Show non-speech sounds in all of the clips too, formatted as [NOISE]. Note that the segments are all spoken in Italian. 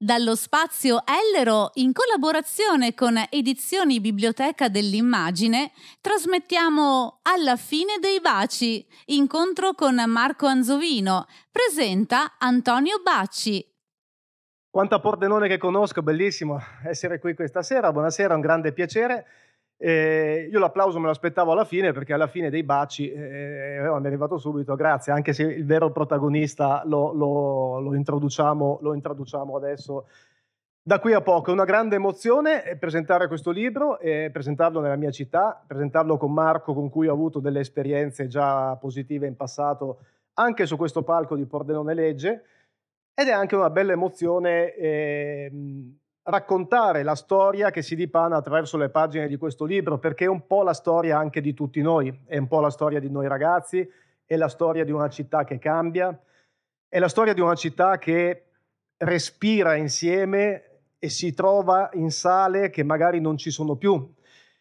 Dallo spazio Ellero, in collaborazione con Edizioni Biblioteca dell'Immagine, trasmettiamo Alla fine dei baci, incontro con Marco Anzovino. Presenta Antonio Bacci. Quanta Pordenone che conosco, bellissimo essere qui questa sera. Buonasera, un grande piacere. Eh, io l'applauso me lo aspettavo alla fine perché alla fine dei baci eh, mi è arrivato subito, grazie, anche se il vero protagonista lo, lo, lo, introduciamo, lo introduciamo adesso. Da qui a poco, è una grande emozione presentare questo libro e presentarlo nella mia città, presentarlo con Marco con cui ho avuto delle esperienze già positive in passato anche su questo palco di Pordenone Legge ed è anche una bella emozione eh, raccontare la storia che si dipana attraverso le pagine di questo libro, perché è un po' la storia anche di tutti noi, è un po' la storia di noi ragazzi, è la storia di una città che cambia, è la storia di una città che respira insieme e si trova in sale che magari non ci sono più,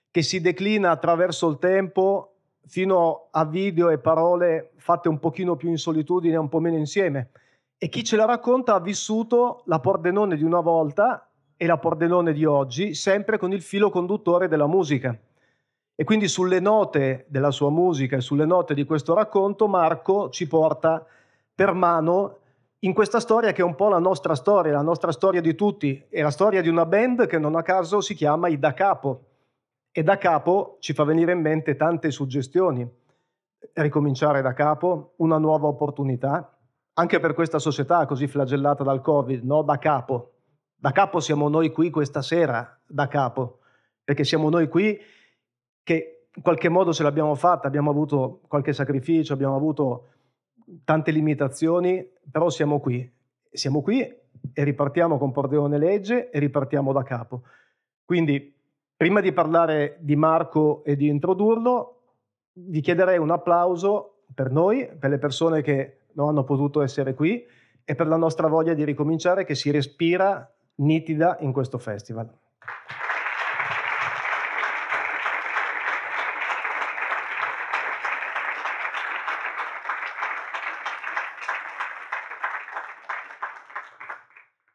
che si declina attraverso il tempo fino a video e parole fatte un pochino più in solitudine, un po' meno insieme. E chi ce la racconta ha vissuto la Pordenone di una volta e la Pordenone di oggi, sempre con il filo conduttore della musica. E quindi sulle note della sua musica e sulle note di questo racconto, Marco ci porta per mano in questa storia che è un po' la nostra storia, la nostra storia di tutti, è la storia di una band che non a caso si chiama I Da Capo. E da capo ci fa venire in mente tante suggestioni. Ricominciare da capo, una nuova opportunità, anche per questa società così flagellata dal Covid, no? Da capo, da capo siamo noi qui questa sera, da capo, perché siamo noi qui che in qualche modo ce l'abbiamo fatta, abbiamo avuto qualche sacrificio, abbiamo avuto tante limitazioni, però siamo qui. Siamo qui e ripartiamo con Pordeone Legge e ripartiamo da capo. Quindi, prima di parlare di Marco e di introdurlo, vi chiederei un applauso per noi, per le persone che non hanno potuto essere qui e per la nostra voglia di ricominciare che si respira nitida in questo festival.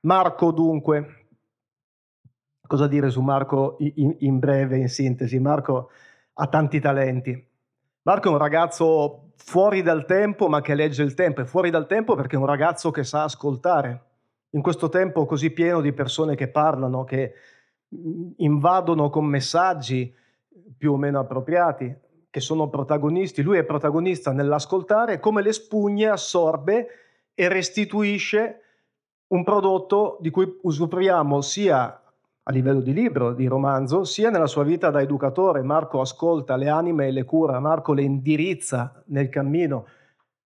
Marco dunque, cosa dire su Marco in, in, breve, in sintesi? Marco ha tanti talenti. Marco è un ragazzo fuori dal tempo ma che legge il tempo, è fuori dal tempo perché è un ragazzo che sa ascoltare, in questo tempo così pieno di persone che parlano, che mm, invadono con messaggi più o meno appropriati, che sono protagonisti, lui è protagonista nell'ascoltare, come le spugne assorbe e restituisce un prodotto di cui usufruiamo sia a livello di libro, di romanzo, sia nella sua vita da educatore. Marco ascolta le anime e le cura, Marco le indirizza nel cammino,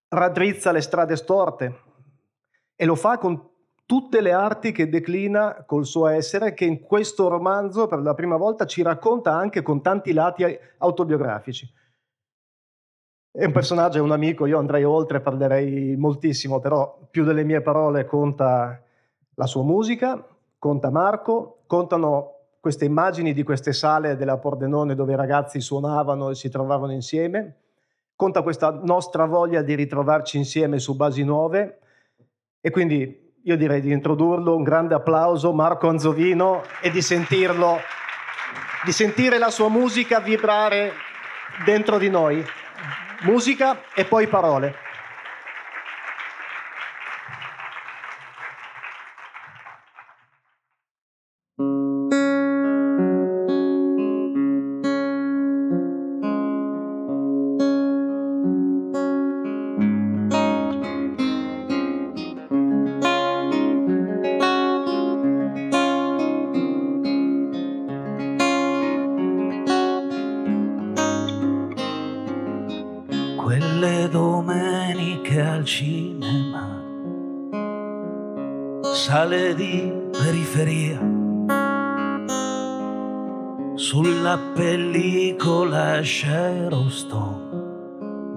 raddrizza le strade storte e lo fa con tutte le arti che declina col suo essere, che in questo romanzo per la prima volta ci racconta anche con tanti lati autobiografici. È un personaggio, è un amico, io andrei oltre, parlerei moltissimo, però più delle mie parole conta la sua musica, conta Marco, contano queste immagini di queste sale della Pordenone dove i ragazzi suonavano e si trovavano insieme, conta questa nostra voglia di ritrovarci insieme su basi nuove e quindi io direi di introdurlo, un grande applauso Marco Anzovino e di sentirlo, di sentire la sua musica vibrare dentro di noi. Musica e poi parole.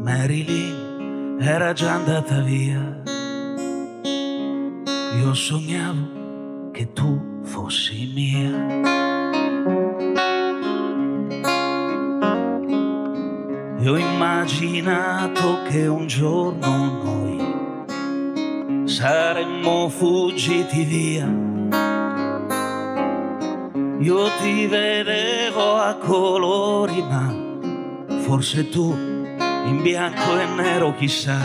Marilyn era già andata via. Io sognavo che tu fossi mia. E ho immaginato che un giorno noi saremmo fuggiti via io ti vedevo a colori, ma forse tu in bianco e nero, chissà.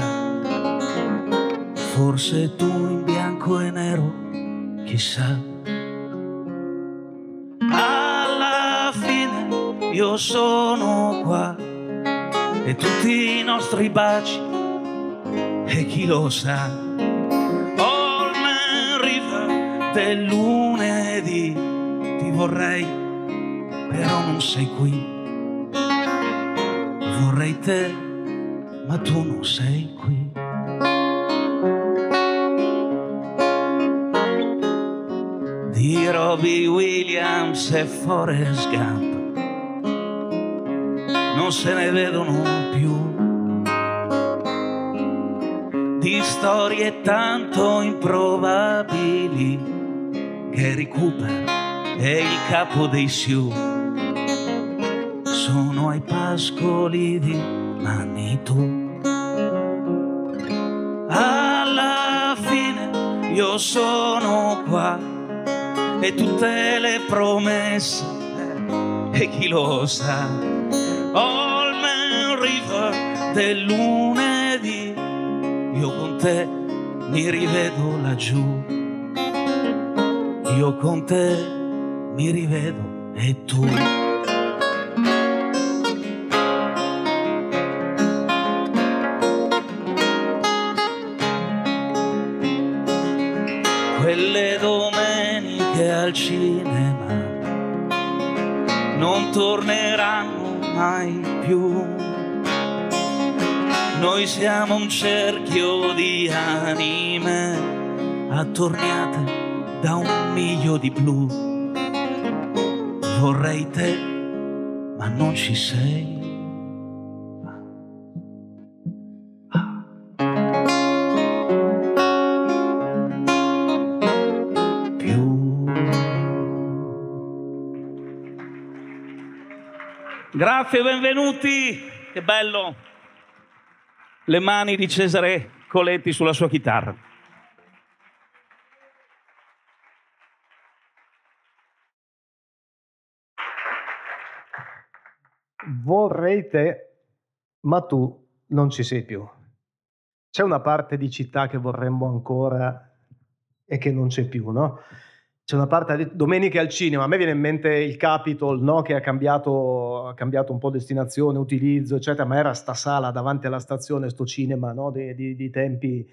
Forse tu in bianco e nero, chissà. Alla fine io sono qua e tutti i nostri baci e chi lo sa. Olmen River del lunedì ti vorrei, però non sei qui. Vorrei te, ma tu non sei qui. Di Robbie Williams e Forrest Gump. Non se ne vedono più. Di storie tanto improbabili che Cooper è il capo dei Sioux. Sono ai pascoli di Manitou alla fine io sono qua e tutte le promesse e chi lo sa Olmen River del lunedì. Io con te mi rivedo laggiù. Io con te mi rivedo e tu siamo un cerchio di anime attorniate da un miglio di blu. Vorrei te, ma non ci sei. Grazie, benvenuti. Che bello. Le mani di Cesare Coletti sulla sua chitarra. Vorrei te, ma tu non ci sei più. C'è una parte di città che vorremmo ancora e che non c'è più, no? C'è una parte di domeniche al cinema, a me viene in mente il Capitol, no? che ha cambiato, ha cambiato un po' destinazione, utilizzo, eccetera, ma era sta sala davanti alla stazione, sto cinema no? di, di- di tempi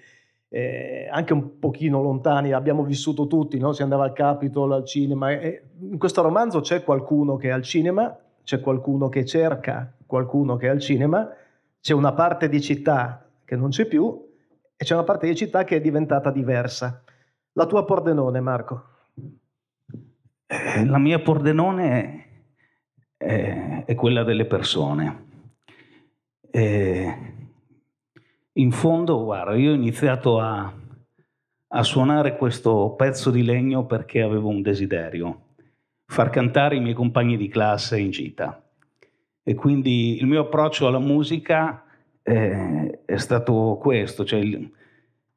eh, anche un pochino lontani, abbiamo vissuto tutti, no? si andava al Capitol, al cinema. E in questo romanzo c'è qualcuno che è al cinema, c'è qualcuno che cerca qualcuno che è al cinema, c'è una parte di città che non c'è più e c'è una parte di città che è diventata diversa. La tua Pordenone, Marco. Eh, La mia Pordenone è, è- è quella delle persone. Eh, in fondo, guarda, io ho iniziato a, a suonare questo pezzo di legno perché avevo un desiderio, far cantare i miei compagni di classe in gita. E quindi il mio approccio alla musica eh, è stato questo, cioè il,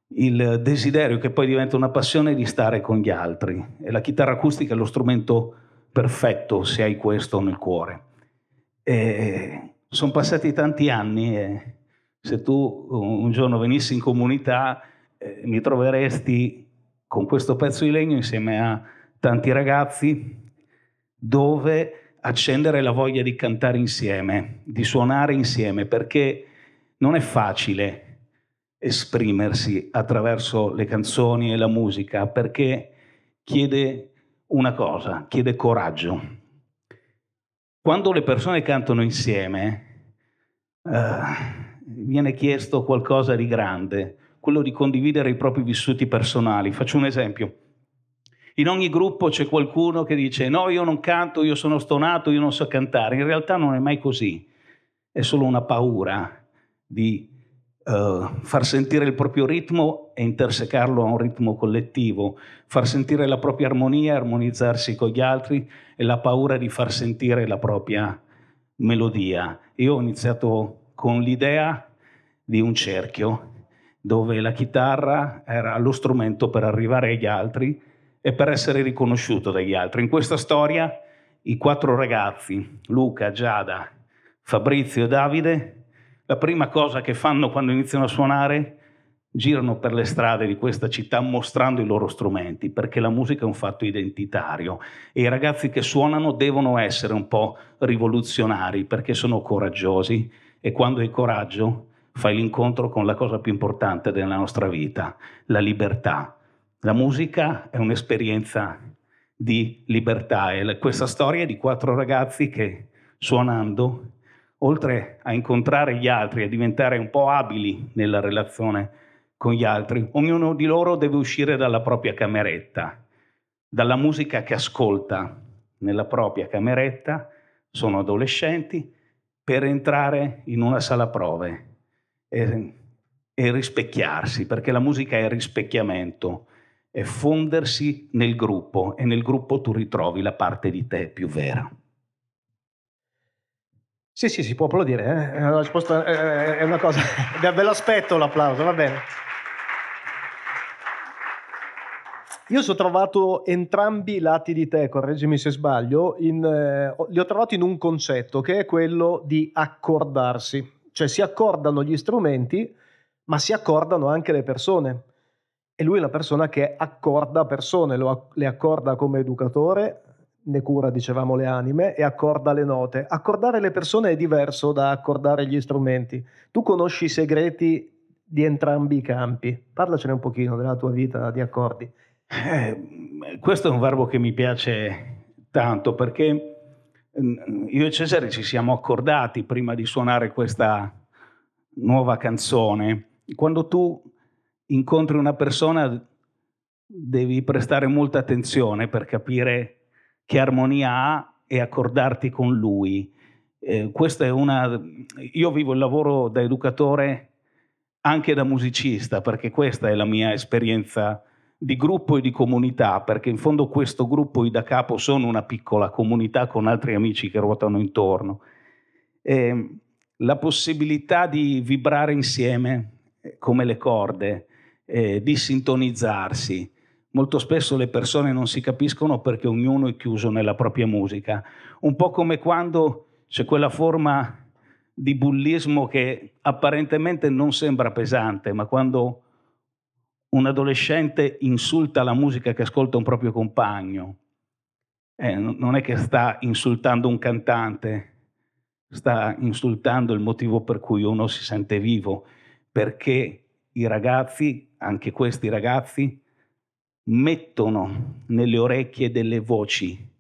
il desiderio che poi diventa una passione di stare con gli altri. E la chitarra acustica è lo strumento perfetto se hai questo nel cuore. Sono passati tanti anni e se tu un giorno venissi in comunità eh, mi troveresti con questo pezzo di legno insieme a tanti ragazzi dove accendere la voglia di cantare insieme, di suonare insieme, perché non è facile esprimersi attraverso le canzoni e la musica, perché chiede una cosa, chiede coraggio. Quando le persone cantano insieme, eh, viene chiesto qualcosa di grande, quello di condividere i propri vissuti personali. Faccio un esempio. In ogni gruppo c'è qualcuno che dice no, io non canto, io sono stonato, io non so cantare. In realtà non è mai così, è solo una paura di eh, far sentire il proprio ritmo e intersecarlo a un ritmo collettivo, far sentire la propria armonia armonizzarsi con gli altri e la paura di far sentire la propria melodia. Io ho iniziato con l'idea di un cerchio dove la chitarra era lo strumento per arrivare agli altri e per essere riconosciuto dagli altri. In questa storia i quattro ragazzi, Luca, Giada, Fabrizio e Davide, la prima cosa che fanno quando iniziano a suonare girano per le strade di questa città mostrando i loro strumenti, perché la musica è un fatto identitario e i ragazzi che suonano devono essere un po' rivoluzionari perché sono coraggiosi e quando hai coraggio fai l'incontro con la cosa più importante della nostra vita, la libertà. La musica è un'esperienza di libertà e questa storia di quattro ragazzi che suonando, oltre a incontrare gli altri e diventare un po' abili nella relazione con gli altri, ognuno di loro deve uscire dalla propria cameretta, dalla musica che ascolta nella propria cameretta, sono adolescenti, per entrare in una sala prove e, e rispecchiarsi, perché la musica è rispecchiamento, è fondersi nel gruppo e nel gruppo tu ritrovi la parte di te più vera. Sì, sì, si può applaudire, eh? è, una risposta, è una cosa, [LAUGHS] ve lo aspetto l'applauso, va bene. Io ho trovato entrambi i lati di te, correggimi se sbaglio, in, eh, li ho trovati in un concetto che è quello di accordarsi, cioè si accordano gli strumenti, ma si accordano anche le persone. E lui è una persona che accorda persone, lo, le accorda come educatore, ne cura, dicevamo, le anime e accorda le note. Accordare le persone è diverso da accordare gli strumenti. Tu conosci i segreti di entrambi i campi. Parlacene un pochino della tua vita di accordi. Eh, questo è un verbo che mi piace tanto perché mm, io e Cesare ci siamo accordati prima di suonare questa nuova canzone. Quando tu incontri una persona devi prestare molta attenzione per capire che armonia ha e accordarti con lui. Eh, questa è una... Io vivo il lavoro da educatore anche da musicista perché questa è la mia esperienza di gruppo e di comunità, perché in fondo questo gruppo i da capo sono una piccola comunità con altri amici che ruotano intorno. E la possibilità di vibrare insieme eh, come le corde, eh, di sintonizzarsi. Molto spesso le persone non si capiscono perché ognuno è chiuso nella propria musica. Un po' come quando c'è quella forma di bullismo che apparentemente non sembra pesante, ma quando un adolescente insulta la musica che ascolta un proprio compagno, eh, non è che sta insultando un cantante, sta insultando il motivo per cui uno si sente vivo, perché i ragazzi, anche questi ragazzi, mettono nelle orecchie delle voci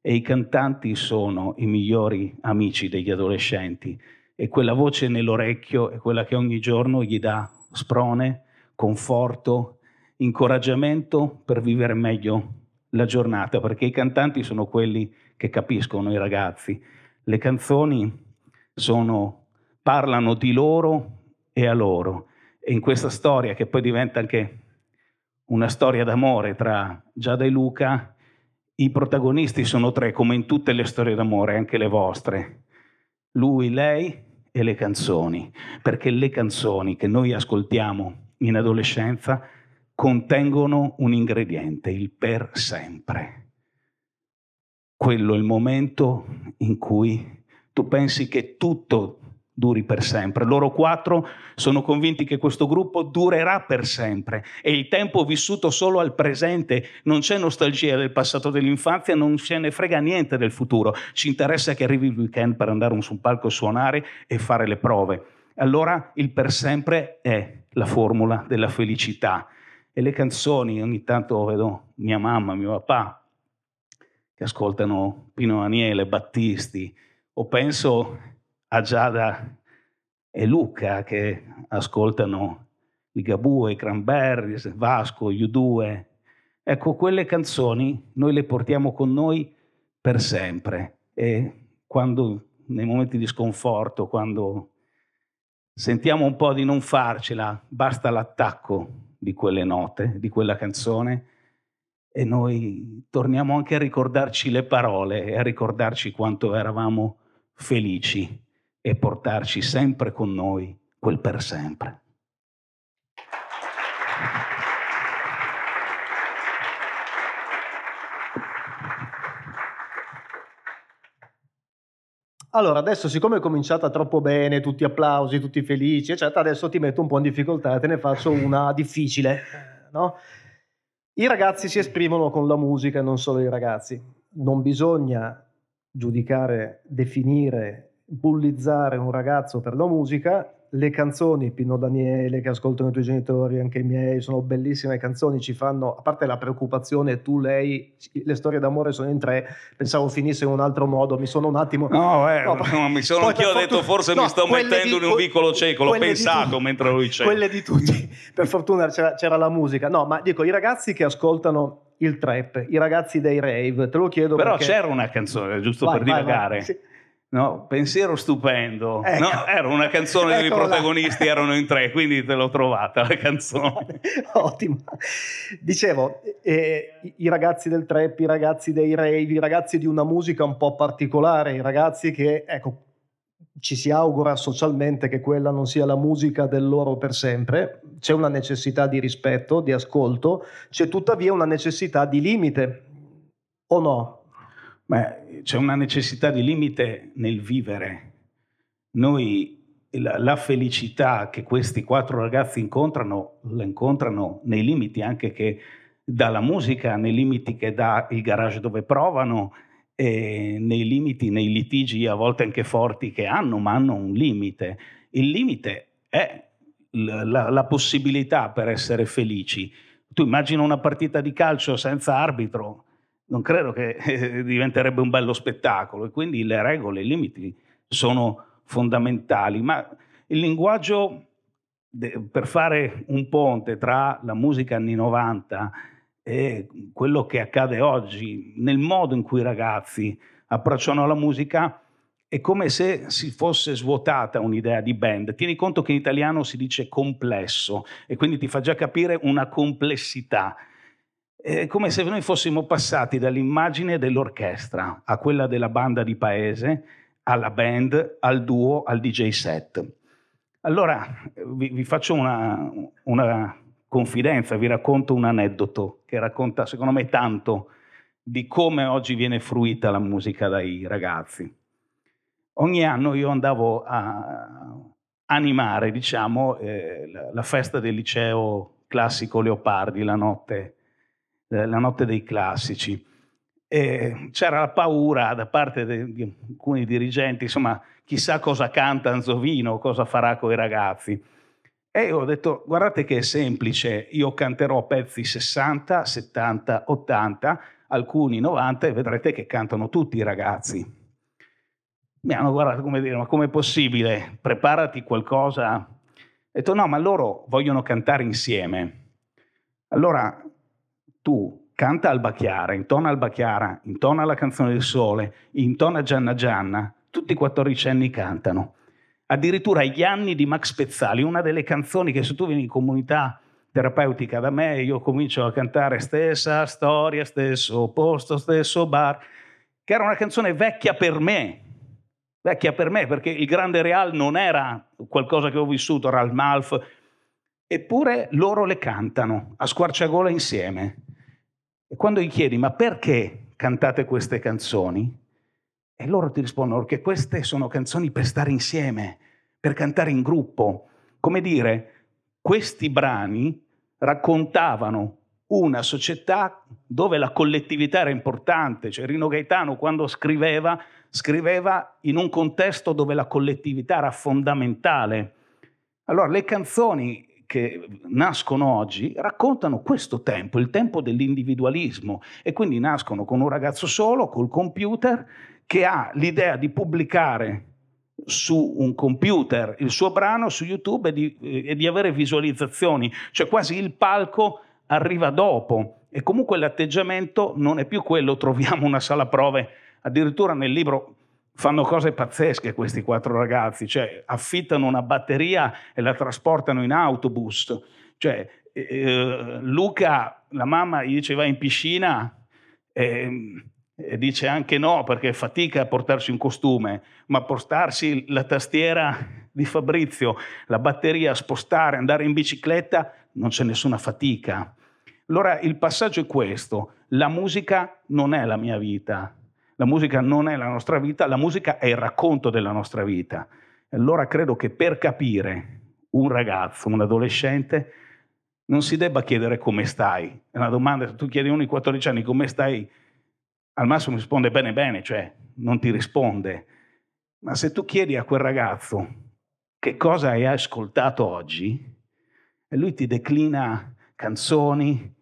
e i cantanti sono i migliori amici degli adolescenti e quella voce nell'orecchio è quella che ogni giorno gli dà sprone, conforto, incoraggiamento per vivere meglio la giornata, perché i cantanti sono quelli che capiscono i ragazzi. Le canzoni sono, parlano di loro e a loro. E in questa storia, che poi diventa anche una storia d'amore tra Giada e Luca, i protagonisti sono tre, come in tutte le storie d'amore, anche le vostre. Lui, lei e le canzoni, perché le canzoni che noi ascoltiamo in adolescenza contengono un ingrediente, il per sempre. Quello è il momento in cui tu pensi che tutto duri per sempre. Loro quattro sono convinti che questo gruppo durerà per sempre e il tempo vissuto solo al presente, non c'è nostalgia del passato dell'infanzia, non ce ne frega niente del futuro, ci interessa che arrivi il weekend per andare su un palco a suonare e fare le prove. Allora il per sempre è la formula della felicità. E le canzoni, ogni tanto vedo mia mamma, mio papà, che ascoltano Pino Daniele, Battisti, o penso a Giada e Luca che ascoltano i Gabue, i Cranberries, Vasco, gli U2. Ecco, quelle canzoni noi le portiamo con noi per sempre e quando nei momenti di sconforto, quando sentiamo un po' di non farcela, basta l'attacco di quelle note, di quella canzone e noi torniamo anche a ricordarci le parole e a ricordarci quanto eravamo felici e portarci sempre con noi quel per sempre. Allora, adesso siccome è cominciata troppo bene, tutti applausi, tutti felici, eccetera, adesso ti metto un po' in difficoltà e te ne faccio una difficile, eh, no? I ragazzi si esprimono con la musica, non solo i ragazzi. Non bisogna giudicare, definire bullizzare un ragazzo per la musica, le canzoni Pino Daniele che ascoltano i tuoi genitori, anche i miei, sono bellissime canzoni, ci fanno, a parte la preoccupazione, tu, lei, le storie d'amore sono in tre, pensavo finisse in un altro modo, mi sono un attimo... No, eh, no, no mi sono anch'io ho detto forse no, mi sto mettendo di, in un vicolo cieco, l'ho pensato tu, mentre lui c'è. Quelle di tutti, per fortuna c'era, c'era la musica. No, ma dico, i ragazzi che ascoltano il trap, i ragazzi dei rave, te lo chiedo Però perché... c'era una canzone, giusto vai, per vai, divagare. Vai, sì No, pensiero stupendo. Ecco. No, era una canzone dove i protagonisti erano in tre, quindi te l'ho trovata la canzone. [LAUGHS] Ottimo. Dicevo, eh, i ragazzi del trap, i ragazzi dei rave, i ragazzi di una musica un po' particolare, i ragazzi che, ecco, ci si augura socialmente che quella non sia la musica del loro per sempre, c'è una necessità di rispetto, di ascolto, c'è tuttavia una necessità di limite, o no? Beh, c'è una necessità di limite nel vivere. Noi la, la, felicità che questi quattro ragazzi incontrano, la incontrano nei limiti anche che dà la musica, nei limiti che dà il garage dove provano, nei limiti, nei litigi a volte anche forti che hanno, ma hanno un limite. Il limite è la, la possibilità per essere felici. Tu immagina una partita di calcio senza arbitro, non credo che eh, diventerebbe un bello spettacolo. E quindi le regole, i limiti sono fondamentali, ma il linguaggio per fare un ponte tra la musica anni 90 e quello che accade oggi, nel modo in cui i ragazzi approcciano la musica, è come se si fosse svuotata un'idea di band. Tieni conto che in italiano si dice complesso e quindi ti fa già capire una complessità è come se noi fossimo passati dall'immagine dell'orchestra a quella della banda di paese, alla band, al duo, al DJ set. Allora vi, vi faccio una, una, confidenza, vi racconto un aneddoto che racconta secondo me tanto di come oggi viene fruita la musica dai ragazzi. Ogni anno io andavo a animare, diciamo, eh, la, festa del liceo classico Leopardi, la notte eh, la notte dei classici. E c'era la paura da parte di alcuni dirigenti, insomma, chissà cosa canta Anzovino, cosa farà con i ragazzi. E io ho detto, guardate che è semplice, io canterò pezzi 60, 70, 80, alcuni 90 e vedrete che cantano tutti i ragazzi. Mi hanno guardato come dire, ma com'è possibile? Preparati qualcosa. Ho detto, no, ma loro vogliono cantare insieme. Allora tu canta Alba Chiara, intona Alba Chiara, intona la canzone del sole, intona Gianna Gianna, tutti i quattordicenni cantano. Addirittura gli anni di Max Pezzali, una delle canzoni che se tu vieni in comunità terapeutica da me, io comincio a cantare stessa storia, stesso posto, stesso bar, che era una canzone vecchia per me, vecchia per me, perché il grande real non era qualcosa che ho vissuto, era il Malf, eppure loro le cantano a squarciagola insieme. E quando gli chiedi ma perché cantate queste canzoni? E loro ti rispondono che queste sono canzoni per stare insieme, per cantare in gruppo. Come dire, questi brani raccontavano una società dove la collettività era importante. Cioè Rino Gaetano quando scriveva, scriveva in un contesto dove la collettività era fondamentale. Allora le canzoni che nascono oggi raccontano questo tempo, il tempo dell'individualismo e quindi nascono con un ragazzo solo, col computer, che ha l'idea di pubblicare su un computer il suo brano su YouTube e di, e di avere visualizzazioni, cioè quasi il palco arriva dopo. E comunque l'atteggiamento non è più quello, troviamo una sala prove, addirittura nel libro fanno cose pazzesche questi quattro ragazzi, cioè affittano una batteria e la trasportano in autobus. Cioè, eh, Luca, la mamma, gli dice vai in piscina e, e, dice anche no perché fatica a portarsi un costume, ma portarsi la tastiera di Fabrizio, la batteria, spostare, andare in bicicletta, non c'è nessuna fatica. Allora il passaggio è questo, la musica non è la mia vita, La musica non è la nostra vita, la musica è il racconto della nostra vita. Allora credo che per capire un ragazzo, un adolescente, non si debba chiedere come stai. È una domanda, se tu chiedi a uno di 14 anni come stai, al massimo risponde bene bene, cioè non ti risponde. Ma se tu chiedi a quel ragazzo che cosa hai ascoltato oggi, e lui ti declina canzoni,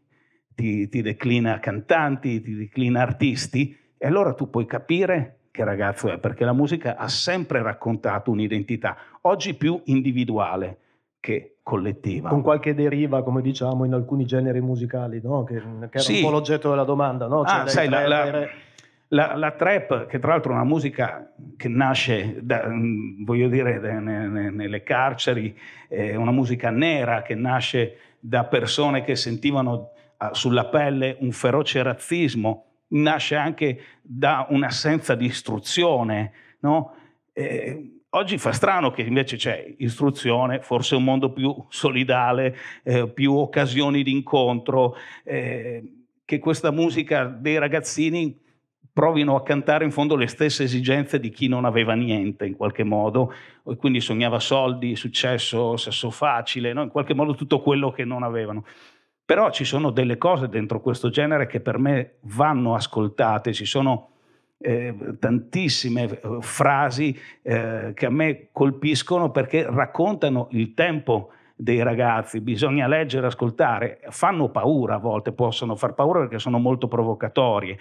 ti, ti declina cantanti, ti declina artisti, e allora tu puoi capire che ragazzo è, perché la musica ha sempre raccontato un'identità, oggi più individuale che collettiva. Con qualche deriva, come diciamo, in alcuni generi musicali, no? che, che era Sì. un po' l'oggetto della domanda. No? Cioè, Ah, sai, la- trapper- la- La, la trap, che tra l'altro è una musica che nasce, da, mm, voglio dire, da- ne- ne- nelle carceri, è una musica nera che nasce da persone che sentivano ah, sulla pelle un feroce razzismo, nasce anche da un'assenza di istruzione, no? Eh, oggi fa strano che invece c'è istruzione, forse un mondo più solidale, eh, più occasioni di incontro, eh, che questa musica dei ragazzini provino a cantare in fondo le stesse esigenze di chi non aveva niente in qualche modo, e quindi sognava soldi, successo, sesso facile, no? in qualche modo tutto quello che non avevano. Però ci sono delle cose dentro questo genere che per me vanno ascoltate, ci sono eh, tantissime eh, frasi eh, che a me colpiscono perché raccontano il tempo dei ragazzi, bisogna leggere, ascoltare, fanno paura a volte, possono far paura perché sono molto provocatorie,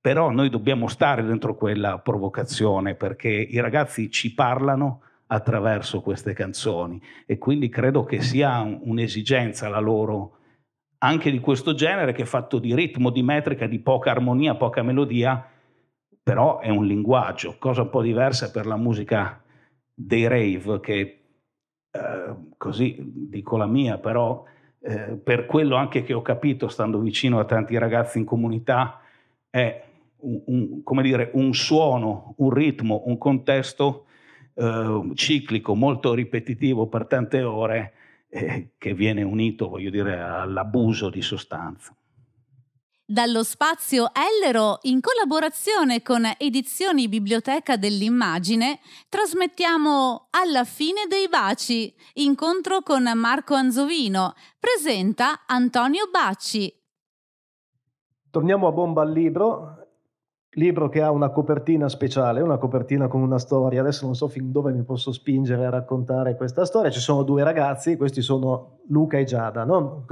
però noi dobbiamo stare dentro quella provocazione perché i ragazzi ci parlano attraverso queste canzoni e quindi credo che sia un- un'esigenza la loro anche di questo genere che è fatto di ritmo, di metrica, di poca armonia, poca melodia, però è un linguaggio, cosa un po' diversa per la musica dei rave che eh, così dico la mia, però eh, per quello anche che ho capito stando vicino a tanti ragazzi in comunità è un, un- come dire, un suono, un ritmo, un contesto eh, ciclico molto ripetitivo per tante ore eh, che viene unito, voglio dire, all'abuso di sostanza. Dallo spazio Ellero, in collaborazione con Edizioni Biblioteca dell'Immagine, trasmettiamo Alla fine dei baci, incontro con Marco Anzovino. Presenta Antonio Bacci. Torniamo a bomba al libro, libro che ha una copertina speciale, una copertina con una storia. Adesso non so fin dove mi posso spingere a raccontare questa storia. Ci sono due ragazzi, questi sono Luca e Giada. no?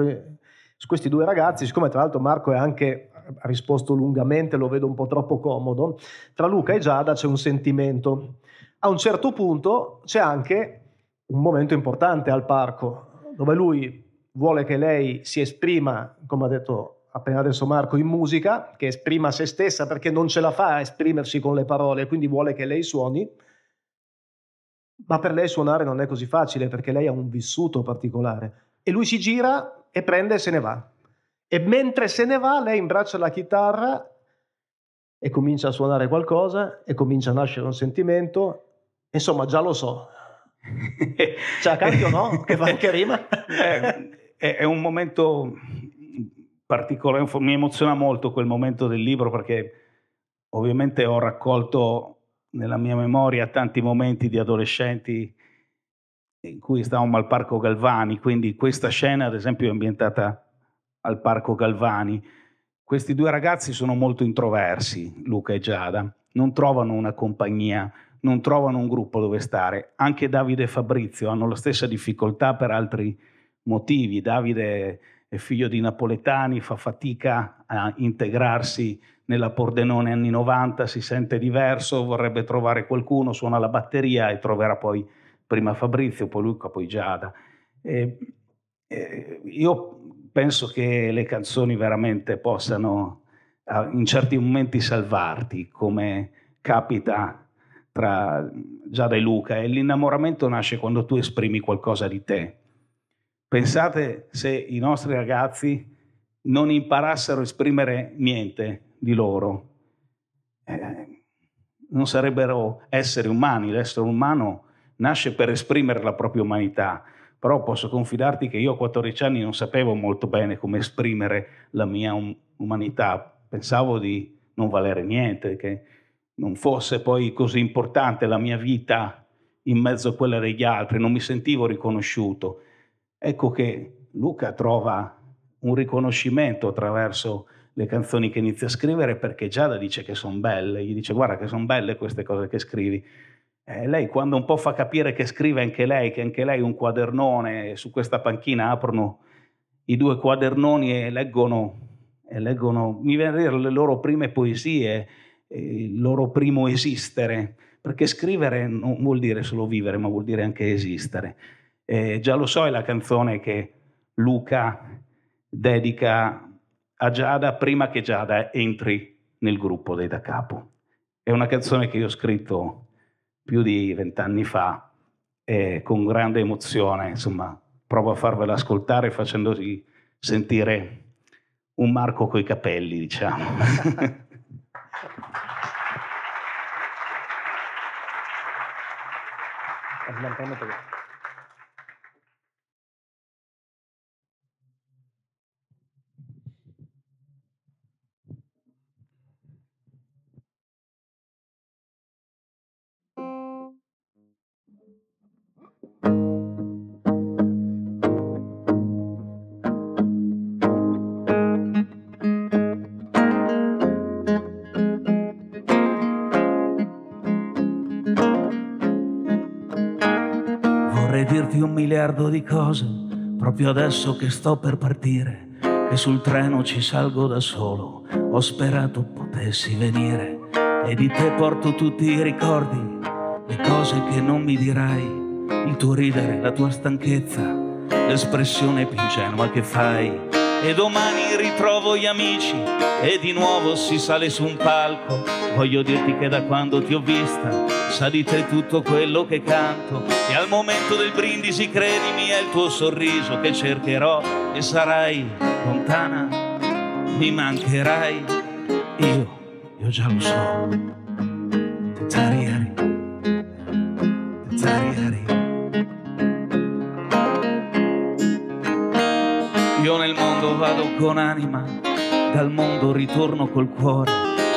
Questi due ragazzi, siccome tra l'altro Marco è anche, ha risposto lungamente, lo vedo un po' troppo comodo, tra Luca e Giada c'è un sentimento. A un certo punto c'è anche un momento importante al parco, dove lui vuole che lei si esprima, come ha detto appena adesso Marco, in musica, che esprima se stessa perché non ce la fa a esprimersi con le parole, quindi vuole che lei suoni, ma per lei suonare non è così facile perché lei ha un vissuto particolare. E lui si gira e prende e se ne va. E mentre se ne va, lei imbraccia la chitarra e comincia a suonare qualcosa e comincia a nascere un sentimento. Insomma, già lo so. [LAUGHS] C'è canti o no? Che fa anche rima? Eh, è, è un momento particolare, mi emoziona molto quel momento del libro perché ovviamente ho raccolto nella mia memoria tanti momenti di adolescenti in cui stavamo al Parco Galvani, quindi questa scena ad esempio è ambientata al Parco Galvani. Questi due ragazzi sono molto introversi, Luca e Giada, non trovano una compagnia, non trovano un gruppo dove stare. Anche Davide e Fabrizio hanno la stessa difficoltà per altri motivi. Davide è figlio di napoletani, fa fatica a integrarsi nella Pordenone anni 90, si sente diverso, vorrebbe trovare qualcuno, suona la batteria e troverà poi prima Fabrizio, poi Luca, poi Giada. E, e io penso che le canzoni veramente possano in certi momenti salvarti, come capita tra Giada e Luca, e l'innamoramento nasce quando tu esprimi qualcosa di te. Pensate se i nostri ragazzi non imparassero a esprimere niente di loro, eh, non sarebbero esseri umani. L'essere umano nasce per esprimere la propria umanità, però posso confidarti che io a 14 anni non sapevo molto bene come esprimere la mia um- umanità, pensavo di non valere niente, che non fosse poi così importante la mia vita in mezzo a quella degli altri, non mi sentivo riconosciuto. Ecco che Luca trova un riconoscimento attraverso le canzoni che inizia a scrivere perché Giada dice che sono belle, gli dice guarda che sono belle queste cose che scrivi. E lei quando un po' fa capire che scrive anche lei, che anche lei un quadernone, su questa panchina aprono i due quadernoni e leggono, e leggono mi viene a dire, le loro prime poesie, il loro primo esistere, perché scrivere non vuol dire solo vivere, ma vuol dire anche esistere. E già lo so, è la canzone che Luca dedica a Giada prima che Giada entri nel gruppo dei Da Capo. È una canzone che io ho scritto più di vent'anni fa e con grande emozione, insomma, provo a farvela ascoltare facendosi sentire un Marco coi capelli, diciamo. [LAUGHS] dirti un miliardo di cose proprio adesso che sto per partire, che sul treno ci salgo da solo. Ho sperato potessi venire e di te porto tutti i ricordi, le cose che non mi dirai, il tuo ridere, la tua stanchezza, l'espressione più ingenua che fai. E domani ritrovo gli amici e di nuovo si sale su un palco. Voglio dirti che da quando ti ho vista sa di te tutto quello che canto. E al momento del brindisi, credimi, è il tuo sorriso che cercherò e sarai lontana, mi mancherai. Io, io già lo so. Tariari, tariari. Con anima, dal mondo ritorno col cuore.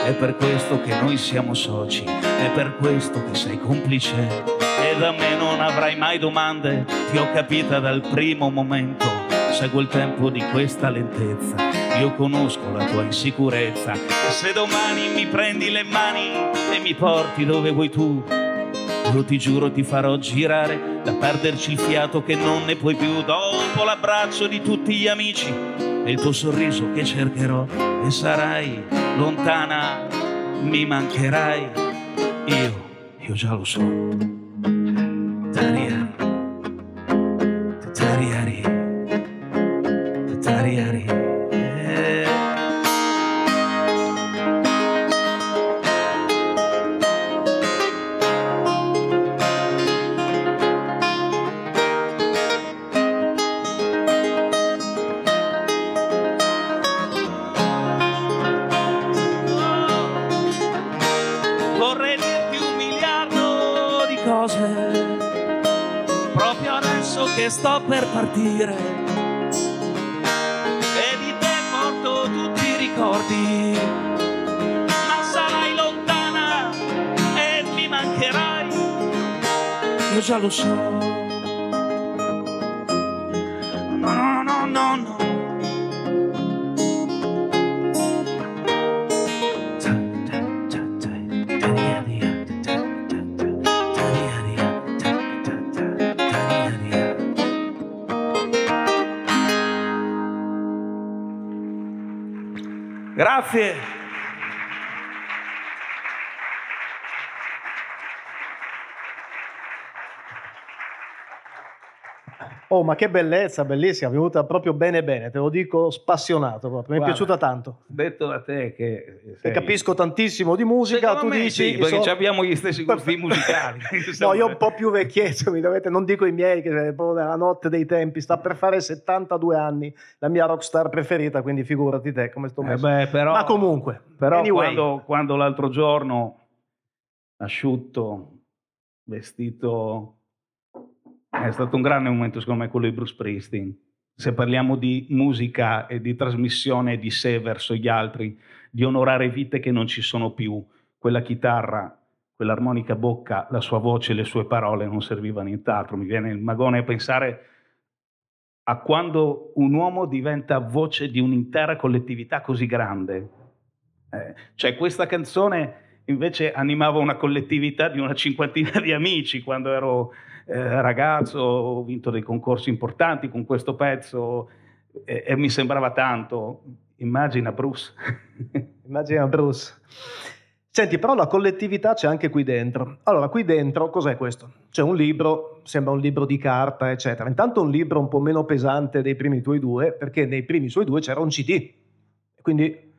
È per questo che noi siamo soci, è per questo che sei complice. E da me non avrai mai domande, ti ho capita dal primo momento. Seguo il tempo di questa lentezza, io conosco la tua insicurezza. Se domani mi prendi le mani e mi porti dove vuoi tu, io ti giuro ti farò girare da perderci il fiato che non ne puoi più. Dopo l'abbraccio di tutti gli amici e il tuo sorriso che cercherò e sarai lontana, mi mancherai. Io, io già lo so. Tariari, lo so. No, no, no, no, no. Grazie. Oh, ma che bellezza, bellissima, è venuta proprio bene bene, te lo dico spassionato proprio, mi è Guarda, piaciuta tanto. Detto da te che... E sei- capisco tantissimo di musica, Secondo tu dici... sì, perché so- abbiamo gli stessi [LAUGHS] gusti musicali. No, [LAUGHS] io un po' più vecchietto, mi dovete, non dico i miei, che è proprio nella notte dei tempi, sta per fare 72 anni, la mia rockstar preferita, quindi figurati te come sto Eh messo. beh, però, Ma comunque, però anyway. quando, quando l'altro giorno, asciutto, vestito, è stato un grande momento secondo me quello di Bruce Springsteen. Se parliamo di musica e di trasmissione di sé verso gli altri, di onorare vite che non ci sono più, quella chitarra, quell'armonica bocca, la sua voce, le sue parole non serviva a nient'altro. Mi viene il magone a pensare a quando un uomo diventa voce di un'intera collettività così grande. Eh, cioè questa canzone invece animava una collettività di una cinquantina di amici quando ero eh, ragazzo, ho vinto dei concorsi importanti con questo pezzo e, e mi sembrava tanto. Immagina Bruce. [LAUGHS] Immagina Bruce. Senti, però la collettività c'è anche qui dentro. Allora, qui dentro cos'è questo? C'è un libro, sembra un libro di carta, eccetera. Intanto un libro un po' meno pesante dei primi tuoi due, perché nei primi suoi due c'era un CD. Quindi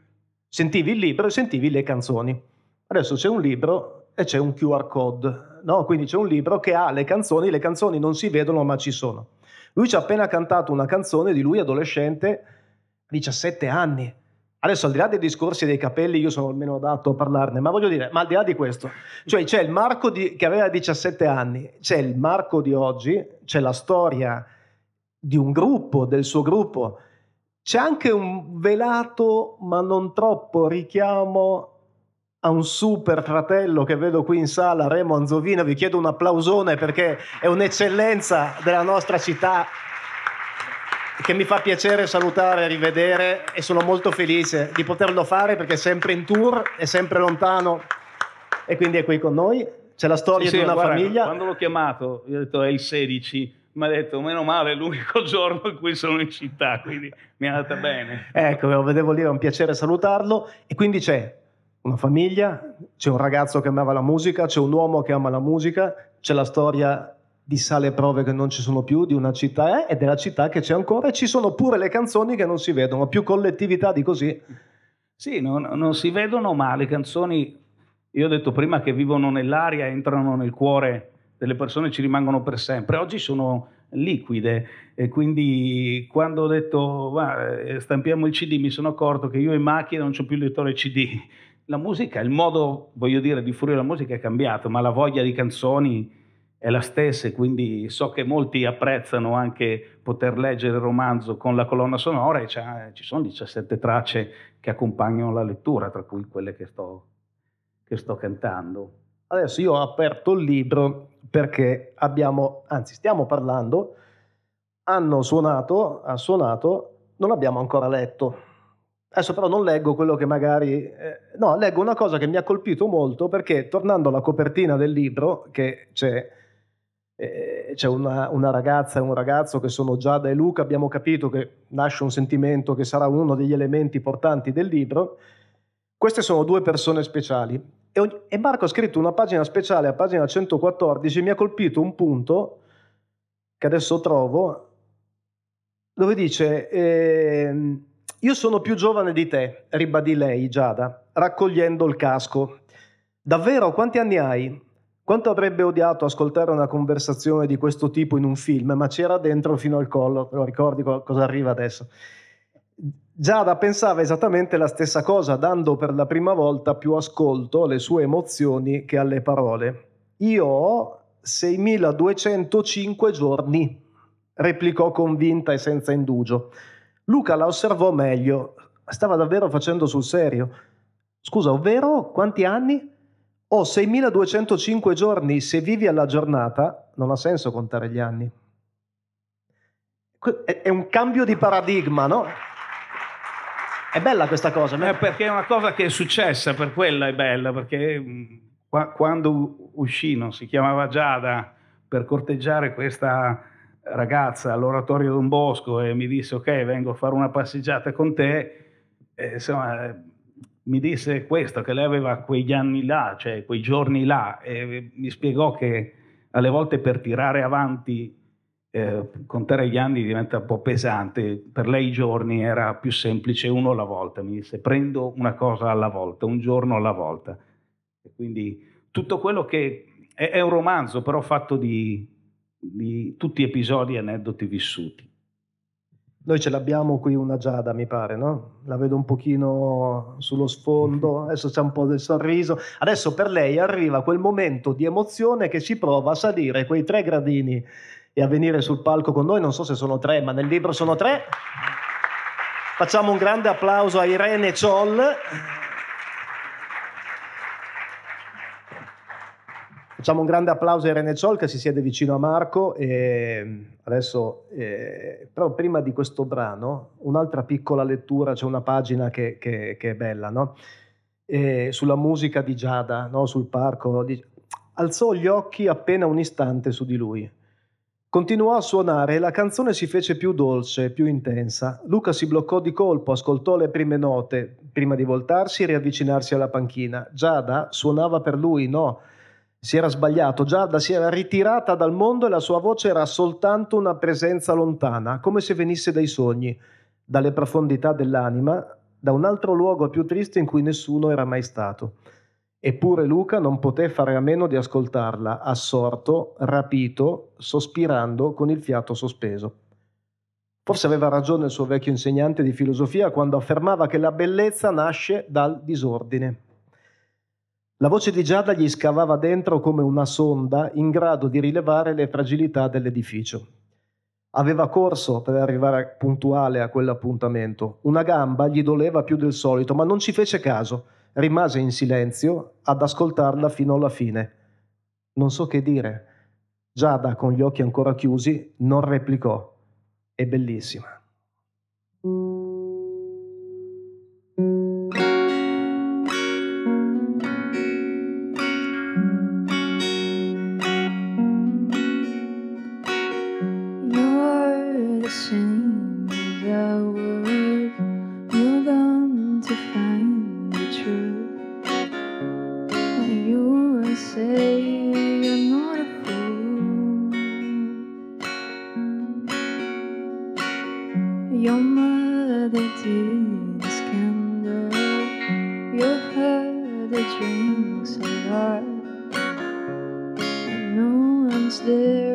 sentivi il libro e sentivi le canzoni. Adesso c'è un libro e c'è un QR code, no? Quindi c'è un libro che ha le canzoni, le canzoni non si vedono ma ci sono. Lui ci ha appena cantato una canzone di lui adolescente, 17 anni. Adesso al di là dei discorsi dei capelli, io sono almeno adatto a parlarne, ma voglio dire, ma al di là di questo, cioè c'è il Marco di, che aveva 17 anni, c'è il Marco di oggi, c'è la storia di un gruppo, del suo gruppo, c'è anche un velato ma non troppo richiamo a un super fratello che vedo qui in sala, Remo Anzovino, vi chiedo un applausone perché è un'eccellenza della nostra città che mi fa piacere salutare e rivedere e sono molto felice di poterlo fare perché è sempre in tour, è sempre lontano e quindi è qui con noi. C'è la storia Sì, di una guarda, famiglia. Quando l'ho chiamato, io ho detto è il 16, mi ha detto meno male, è l'unico [LAUGHS] giorno in cui sono in città, quindi mi è andata bene. Ecco, lo vedevo lì, è un piacere salutarlo. E quindi c'è una famiglia, c'è un ragazzo che amava la musica, c'è un uomo che ama la musica, c'è la storia di sale prove che non ci sono più, di una città è, e della città che c'è ancora, e ci sono pure le canzoni che non si vedono, più collettività di così. Sì, non, non si vedono ma le canzoni, io ho detto prima che vivono nell'aria, entrano nel cuore delle persone, ci rimangono per sempre. Oggi sono liquide e quindi quando ho detto "Va, eh, stampiamo il CD mi sono accorto che io in macchina non ho più il lettore CD. La musica, il modo, voglio dire, di fruire la musica è cambiato, ma la voglia di canzoni è la stessa quindi so che molti apprezzano anche poter leggere il romanzo con la colonna sonora e ci sono 17 tracce che accompagnano la lettura, tra cui quelle che sto, che sto cantando. Adesso io ho aperto il libro perché abbiamo, anzi stiamo parlando, hanno suonato, ha suonato, non abbiamo ancora letto. Adesso però non leggo quello che magari... eh, no, leggo una cosa che mi ha colpito molto perché tornando alla copertina del libro, che c'è, eh, c'è una, una ragazza e un ragazzo che sono Giada e Luca, abbiamo capito che nasce un sentimento che sarà uno degli elementi portanti del libro. Queste sono due persone speciali. E, ogni- e Marco ha scritto una pagina speciale a pagina 114, mi ha colpito un punto che adesso trovo, dove dice, ehm, io sono più giovane di te, ribadì lei, Giada, raccogliendo il casco. Davvero, quanti anni hai? Quanto avrebbe odiato ascoltare una conversazione di questo tipo in un film, ma c'era dentro fino al collo, te lo ricordi co- cosa arriva adesso? Giada pensava esattamente la stessa cosa, dando per la prima volta più ascolto alle sue emozioni che alle parole. Io ho 6205 giorni, replicò convinta e senza indugio. Luca la osservò meglio, stava davvero facendo sul serio. Scusa, ovvero quanti anni? Ho 6205 giorni, se vivi alla giornata, non ha senso contare gli anni. È un cambio di paradigma, no? È bella questa cosa. Eh, perché è una cosa che è successa, per quella è bella, perché qua- quando uscì, non si chiamava Giada, per corteggiare questa ragazza all'oratorio Don Bosco e mi disse ok vengo a fare una passeggiata con te, eh, insomma mi disse questo, che lei aveva quegli anni là, cioè quei giorni là, e mi spiegò che alle volte per tirare avanti eh, contare gli anni diventa un po' pesante, per lei i giorni era più semplice uno alla volta, mi disse prendo una cosa alla volta, un giorno alla volta. E quindi tutto quello che è, è un romanzo però fatto di, di tutti episodi e aneddoti vissuti. Noi ce l'abbiamo qui una Giada, mi pare, no? La vedo un pochino sullo sfondo, adesso c'è un po' del sorriso. Adesso per lei arriva quel momento di emozione che ci prova a salire quei tre gradini e a venire sul palco con noi. Non so se sono tre, ma nel libro sono tre. Facciamo un grande applauso a Irene Ciol. Facciamo un grande applauso a Irene Ciol che si siede vicino a Marco. E adesso, eh, però prima di questo brano, un'altra piccola lettura, c'è una pagina che, che, che è bella, no? E sulla musica di Giada, no? sul parco. Di... Alzò gli occhi appena un istante su di lui. Continuò a suonare e la canzone si fece più dolce, più intensa. Luca si bloccò di colpo, ascoltò le prime note, prima di voltarsi e riavvicinarsi alla panchina. Giada suonava per lui, no? Si era sbagliato, Giada si era ritirata dal mondo e la sua voce era soltanto una presenza lontana, come se venisse dai sogni, dalle profondità dell'anima, da un altro luogo più triste in cui nessuno era mai stato. Eppure Luca non poté fare a meno di ascoltarla, assorto, rapito, sospirando con il fiato sospeso. Forse aveva ragione il suo vecchio insegnante di filosofia quando affermava che la bellezza nasce dal disordine. La voce di Giada gli scavava dentro come una sonda in grado di rilevare le fragilità dell'edificio. Aveva corso per arrivare puntuale a quell'appuntamento. Una gamba gli doleva più del solito, ma non ci fece caso. Rimase in silenzio ad ascoltarla fino alla fine. Non so che dire. Giada, con gli occhi ancora chiusi, non replicò. È bellissima. there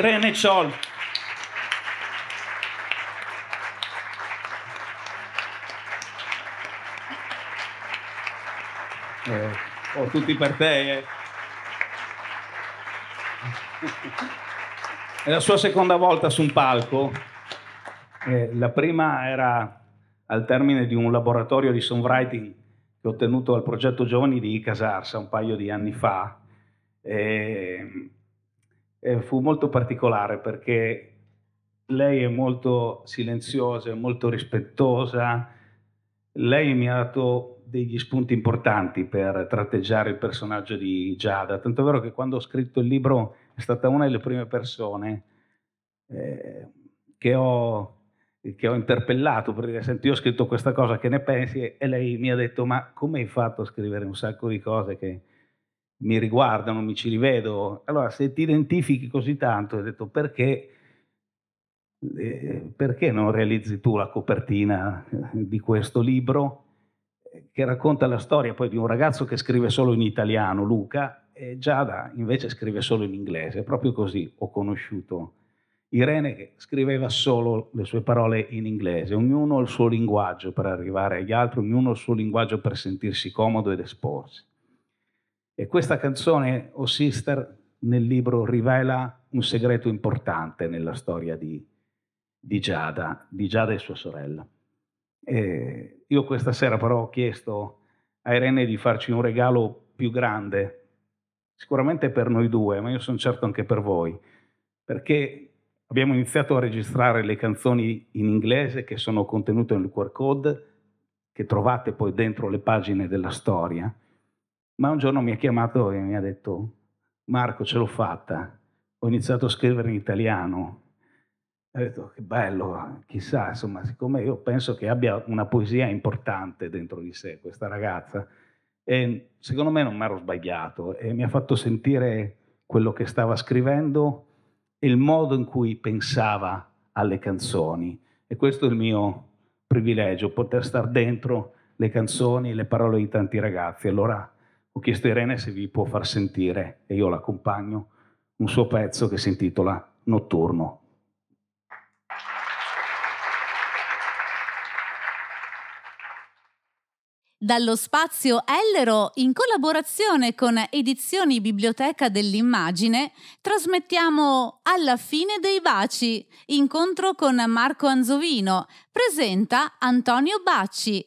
Irene Ciol. Eh, oh, tutti per te. Eh. È la sua seconda volta su un palco. Eh, la prima era al termine di un laboratorio di songwriting che ho ottenuto al progetto Giovani di Casarsa un paio di anni fa. Eh, eh, fu molto particolare perché lei è molto silenziosa, è molto rispettosa, lei mi ha dato degli spunti importanti per tratteggiare il personaggio di Giada, tanto è vero che quando ho scritto il libro è stata una delle prime persone eh, che, ho, che, ho, interpellato per dire, senti, io ho scritto questa cosa, che ne pensi? E lei mi ha detto, ma come hai fatto a scrivere un sacco di cose che mi riguardano, mi ci rivedo. Allora, se ti identifichi così tanto, hai detto perché, eh, perché non realizzi tu la copertina di questo libro che racconta la storia poi di un ragazzo che scrive solo in italiano, Luca, e Giada invece scrive solo in inglese. Proprio così ho conosciuto Irene che scriveva solo le sue parole in inglese, ognuno ha il suo linguaggio per arrivare agli altri, ognuno ha il suo linguaggio per sentirsi comodo ed esporsi. E questa canzone, Oh Sister, nel libro rivela un segreto importante nella storia di, di Giada, di Giada e sua sorella. E io questa sera però ho chiesto a Irene di farci un regalo più grande, sicuramente per noi due, ma io sono certo anche per voi, perché abbiamo iniziato a registrare le canzoni in inglese che sono contenute nel QR code, che trovate poi dentro le pagine della storia, ma un giorno mi ha chiamato e mi ha detto, Marco, ce l'ho fatta, ho iniziato a scrivere in italiano, ho detto che bello, chissà, insomma, siccome io penso che abbia una poesia importante dentro di sé questa ragazza, e secondo me non mi ero sbagliato e mi ha fatto sentire quello che stava scrivendo e il modo in cui pensava alle canzoni. E questo è il mio privilegio, poter stare dentro le canzoni, le parole di tanti ragazzi. Allora ho chiesto a Irene se vi può far sentire, e io l'accompagno, un suo pezzo che si intitola Notturno. Dallo spazio Ellero, in collaborazione con Edizioni Biblioteca dell'Immagine, trasmettiamo Alla fine dei baci, incontro con Marco Anzovino, presenta Antonio Bacci.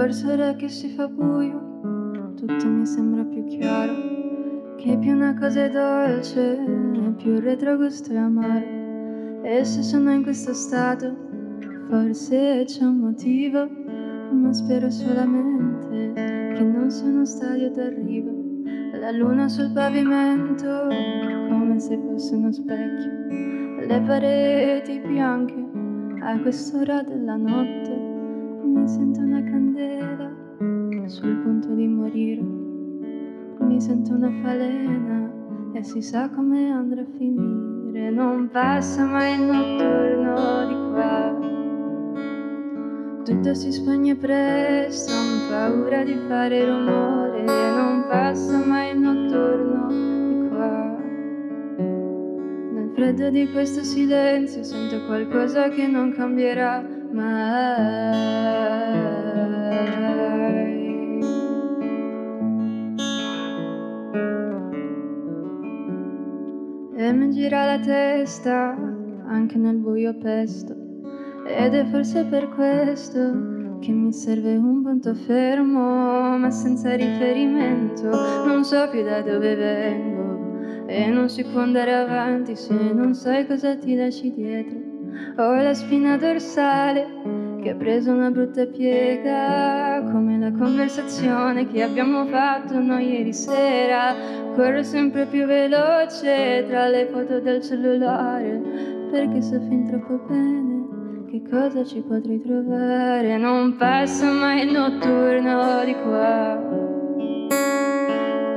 Forse ora che si fa buio, tutto mi sembra più chiaro che più una cosa è dolce, più il retrogusto è amaro. E se sono in questo stato, forse c'è un motivo, ma spero solamente che non sia uno stadio d'arrivo. La luna sul pavimento, come se fosse uno specchio. Le pareti bianche, a quest'ora della notte, mi sento una candela sul punto di morire mi sento una falena e si sa come andrà a finire. Non passa mai il notturno di qua. Tutto si spegne presto, ho paura di fare rumore. Non passa mai il notturno di qua. Nel freddo di questo silenzio sento qualcosa che non cambierà. E mi gira la testa anche nel buio pesto. Ed è forse per questo che mi serve un punto fermo ma senza riferimento. Non so più da dove vengo e non si può andare avanti se non sai cosa ti lasci dietro ho la spina dorsale che ha preso una brutta piega, come la conversazione che abbiamo fatto noi ieri sera. Corro sempre più veloce tra le foto del cellulare, perché so fin troppo bene che cosa ci potrei trovare. Non passa mai il notturno di qua.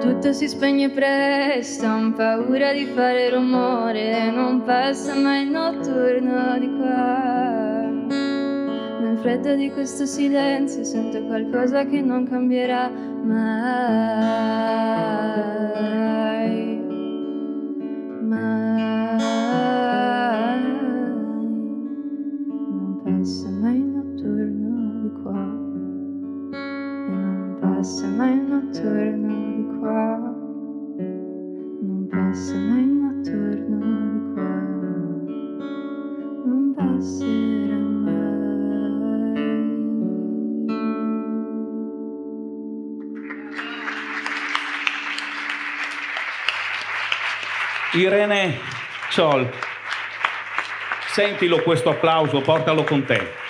Tutto si spegne presto, ho paura di fare rumore, non passa mai il notturno di qua freddo di questo silenzio sento qualcosa che non cambierà mai. Mai. Non passa mai il notturno di qua. E non passa mai il notturno qua. Non passa mai il notturno di qua. Non passerà Irene Ciol, sentilo questo applauso, portalo con te.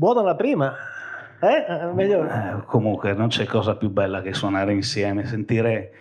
Buona la prima. Eh? eh? Eh, comunque non c'è cosa più bella che suonare insieme, sentire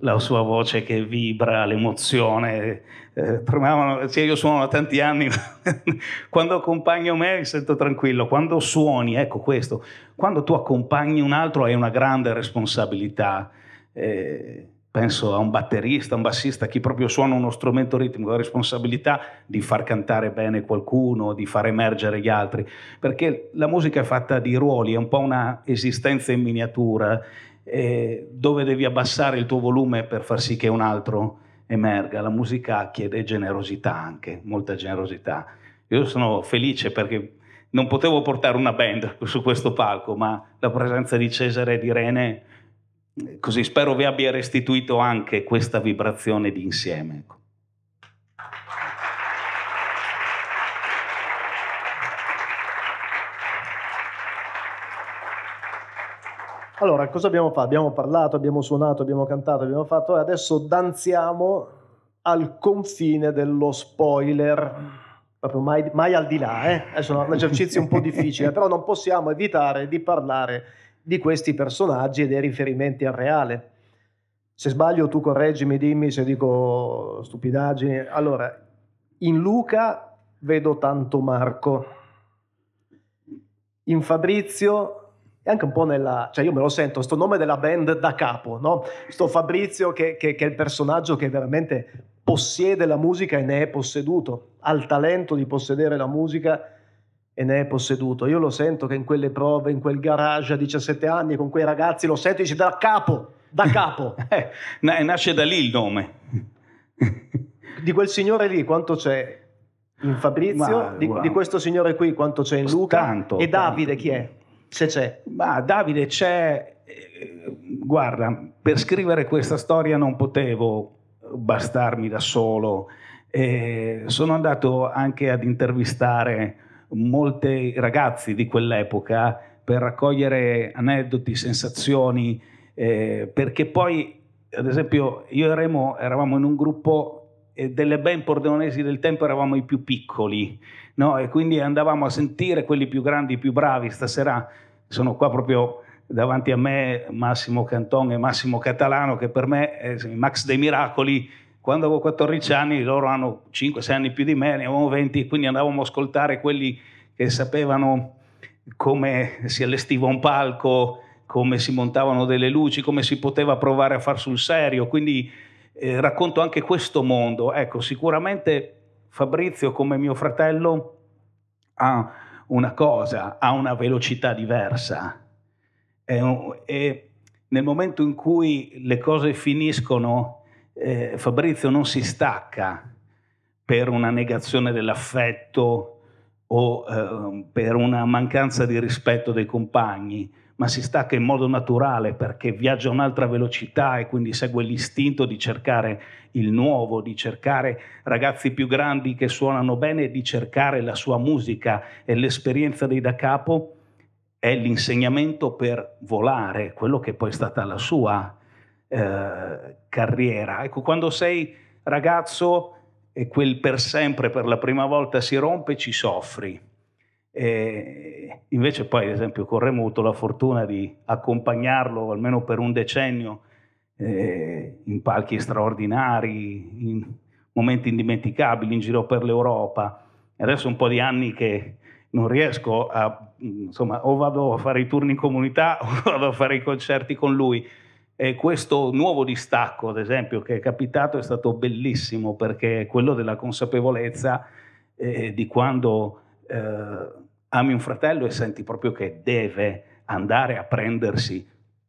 la sua voce che vibra, l'emozione. Eh, cioè io suono da tanti anni, [LAUGHS] quando accompagno me mi sento tranquillo, quando suoni, ecco questo, quando tu accompagni un altro hai una grande responsabilità. Eh, penso a un batterista, un bassista, chi proprio suona uno strumento ritmico, la responsabilità di far cantare bene qualcuno, di far emergere gli altri, perché la musica è fatta di ruoli, è un po' una esistenza in miniatura, eh, dove devi abbassare il tuo volume per far sì che un altro emerga. La musica chiede generosità anche, molta generosità. Io sono felice perché non potevo portare una band su questo palco, ma la presenza di Cesare e di Irene Così spero vi abbia restituito anche questa vibrazione di insieme. Ecco. Allora, cosa abbiamo fatto? Abbiamo parlato, abbiamo suonato, abbiamo cantato, abbiamo fatto, e adesso danziamo al confine dello spoiler, proprio mai, mai al di là, eh? Adesso è un esercizio un po' difficile, [LAUGHS] però non possiamo evitare di parlare di questi personaggi e dei riferimenti al reale. Se sbaglio tu correggimi, dimmi se dico stupidaggini. Allora, in Luca vedo tanto Marco, in Fabrizio e anche un po' nella... cioè io me lo sento, sto nome della band da capo, no? Sto Fabrizio che, che, che è il personaggio che veramente possiede la musica e ne è posseduto, ha il talento di possedere la musica e ne è posseduto. Io lo sento che in quelle prove, in quel garage a 17 anni, con quei ragazzi, lo sento e dice da capo, da capo. [LAUGHS] eh, nasce da lì il nome. di quel signore lì quanto c'è in Fabrizio, Ma, di, di, questo signore qui quanto c'è in Luca tanto, e Davide tanto. chi è? Se c'è. Ma Davide c'è, eh, guarda, per scrivere questa storia non potevo bastarmi da solo. Eh, sono andato anche ad intervistare molti ragazzi di quell'epoca per raccogliere aneddoti, sensazioni, eh, perché poi, ad esempio, io e Remo eravamo in un gruppo e delle ben pordenonesi del tempo eravamo i più piccoli, no? e quindi andavamo a sentire quelli più grandi, più bravi. Stasera sono qua proprio davanti a me Massimo Canton e Massimo Catalano, che per me è Max dei Miracoli, quando avevo 14 anni, loro hanno 5-6 anni più di me, ne avevamo 20, quindi andavamo a ascoltare quelli che sapevano come si allestiva un palco, come si montavano delle luci, come si poteva provare a far sul serio. Quindi eh, racconto anche questo mondo. Ecco, sicuramente Fabrizio, come mio fratello, ha una cosa, ha una velocità diversa. E, e nel momento in cui le cose finiscono, eh, Fabrizio non si stacca per una negazione dell'affetto o eh, per una mancanza di rispetto dei compagni, ma si stacca in modo naturale perché viaggia a un'altra velocità e quindi segue l'istinto di cercare il nuovo, di cercare ragazzi più grandi che suonano bene, di cercare la sua musica. E l'esperienza dei da capo è l'insegnamento per volare, quello che poi è stata la sua eh, carriera. Ecco, quando sei ragazzo e quel per sempre per la prima volta si rompe, ci soffri. E invece poi, ad esempio, con avuto la fortuna di accompagnarlo almeno per un decennio eh, in palchi straordinari, in momenti indimenticabili in giro per l'Europa. Adesso un po' di anni che non riesco a, insomma, o vado a fare i turni in comunità [LAUGHS] o vado a fare i concerti con lui e questo nuovo distacco, ad esempio, che è capitato è stato bellissimo perché è quello della consapevolezza eh, di quando eh, ami un fratello e senti proprio che deve andare a prendersi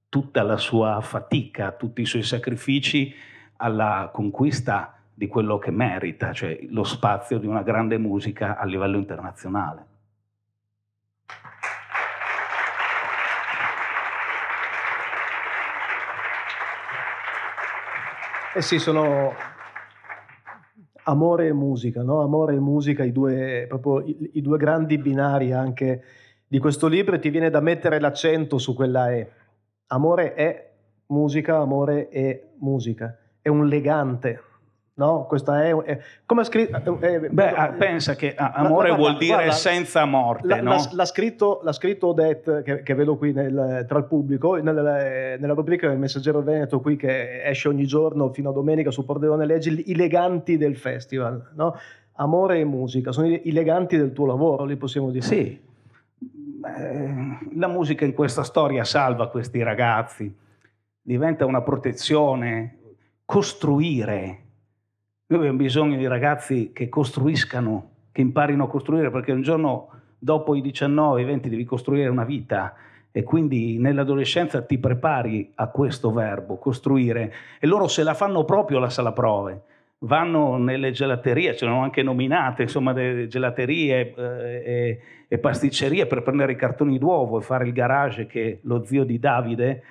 tutta la sua fatica, tutti i suoi sacrifici alla conquista di quello che merita, cioè lo spazio di una grande musica a livello internazionale. Eh sì, sono amore e musica, no? Amore e musica, i due, proprio i, i, due grandi binari anche di questo libro e ti viene da mettere l'accento su quella E. Amore è musica, amore è musica. È un legante, No, questa è, è come ha scritto. Beh, ah, pensa che amore guarda, vuol dire guarda, senza morte. La, no? l'ha, l'ha, scritto, l'ha, scritto, Odette, che, che vedo qui nel, tra il pubblico, nel, nella rubrica del Messaggero Veneto, qui che esce ogni giorno fino a domenica su Pordenone Leggi, i leganti del festival. No? Amore e musica, sono i, i leganti del tuo lavoro, li possiamo dire. Sì, la musica in questa storia salva questi ragazzi, diventa una protezione costruire. Noi abbiamo bisogno di ragazzi che costruiscano, che imparino a costruire, perché un giorno dopo i 19, i 20 devi costruire una vita e quindi nell'adolescenza ti prepari a questo verbo, costruire, e loro se la fanno proprio la sala prove. Vanno nelle gelaterie, ce ne hanno anche nominate, insomma, delle gelaterie eh, e, e, pasticcerie per prendere i cartoni d'uovo e fare il garage che lo zio di Davide,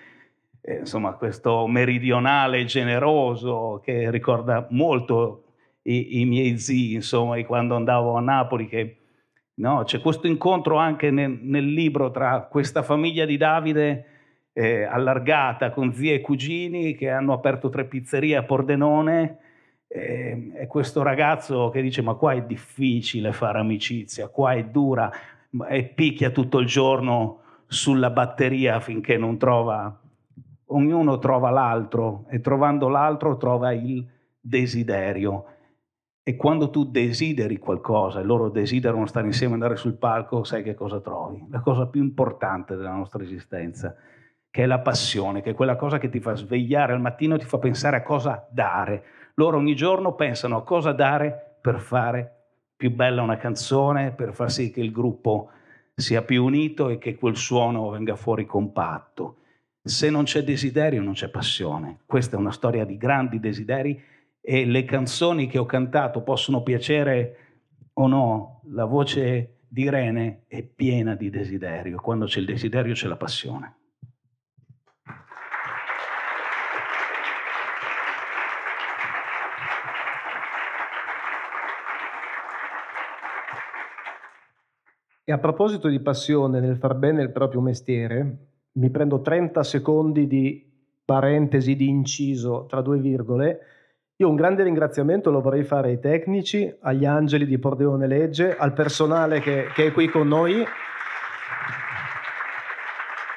eh, insomma, questo meridionale generoso che ricorda molto i, i miei zii, insomma, quando andavo a Napoli, che no, c'è questo incontro anche nel, nel, libro tra questa famiglia di Davide eh, allargata con zii e cugini che hanno aperto tre pizzerie a Pordenone e, e questo ragazzo che dice ma qua è difficile fare amicizia, qua è dura e picchia tutto il giorno sulla batteria finché non trova, ognuno trova l'altro e trovando l'altro trova il desiderio. E quando tu desideri qualcosa e loro desiderano stare insieme, andare sul palco, sai che cosa trovi? La cosa più importante della nostra esistenza, che è la passione, che è quella cosa che ti fa svegliare al mattino e ti fa pensare a cosa dare. Loro ogni giorno pensano a cosa dare per fare più bella una canzone, per far sì che il gruppo sia più unito e che quel suono venga fuori compatto. Se non c'è desiderio non c'è passione. Questa è una storia di grandi desideri e le canzoni che ho cantato possono piacere o no, la voce di Irene è piena di desiderio. Quando c'è il desiderio c'è la passione. E a proposito di passione nel far bene il proprio mestiere, mi prendo 30 secondi di parentesi di inciso tra due virgole. Io un grande ringraziamento lo vorrei fare ai tecnici, agli angeli di Pordeone Legge, al personale che, che è qui con noi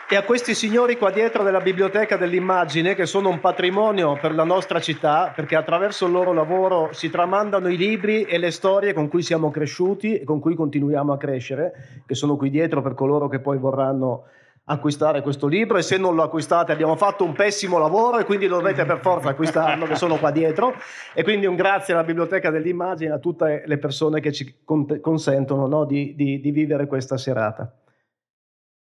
e a questi signori qua dietro della biblioteca dell'immagine che sono un patrimonio per la nostra città perché attraverso il loro lavoro si tramandano i libri e le storie con cui siamo cresciuti e con cui continuiamo a crescere, che sono qui dietro per coloro che poi vorranno acquistare questo libro e se non lo acquistate abbiamo fatto un pessimo lavoro e quindi dovete per forza acquistarlo che sono qua dietro e quindi un grazie alla biblioteca dell'immagine a tutte le persone che ci consentono no, di, di, di vivere questa serata.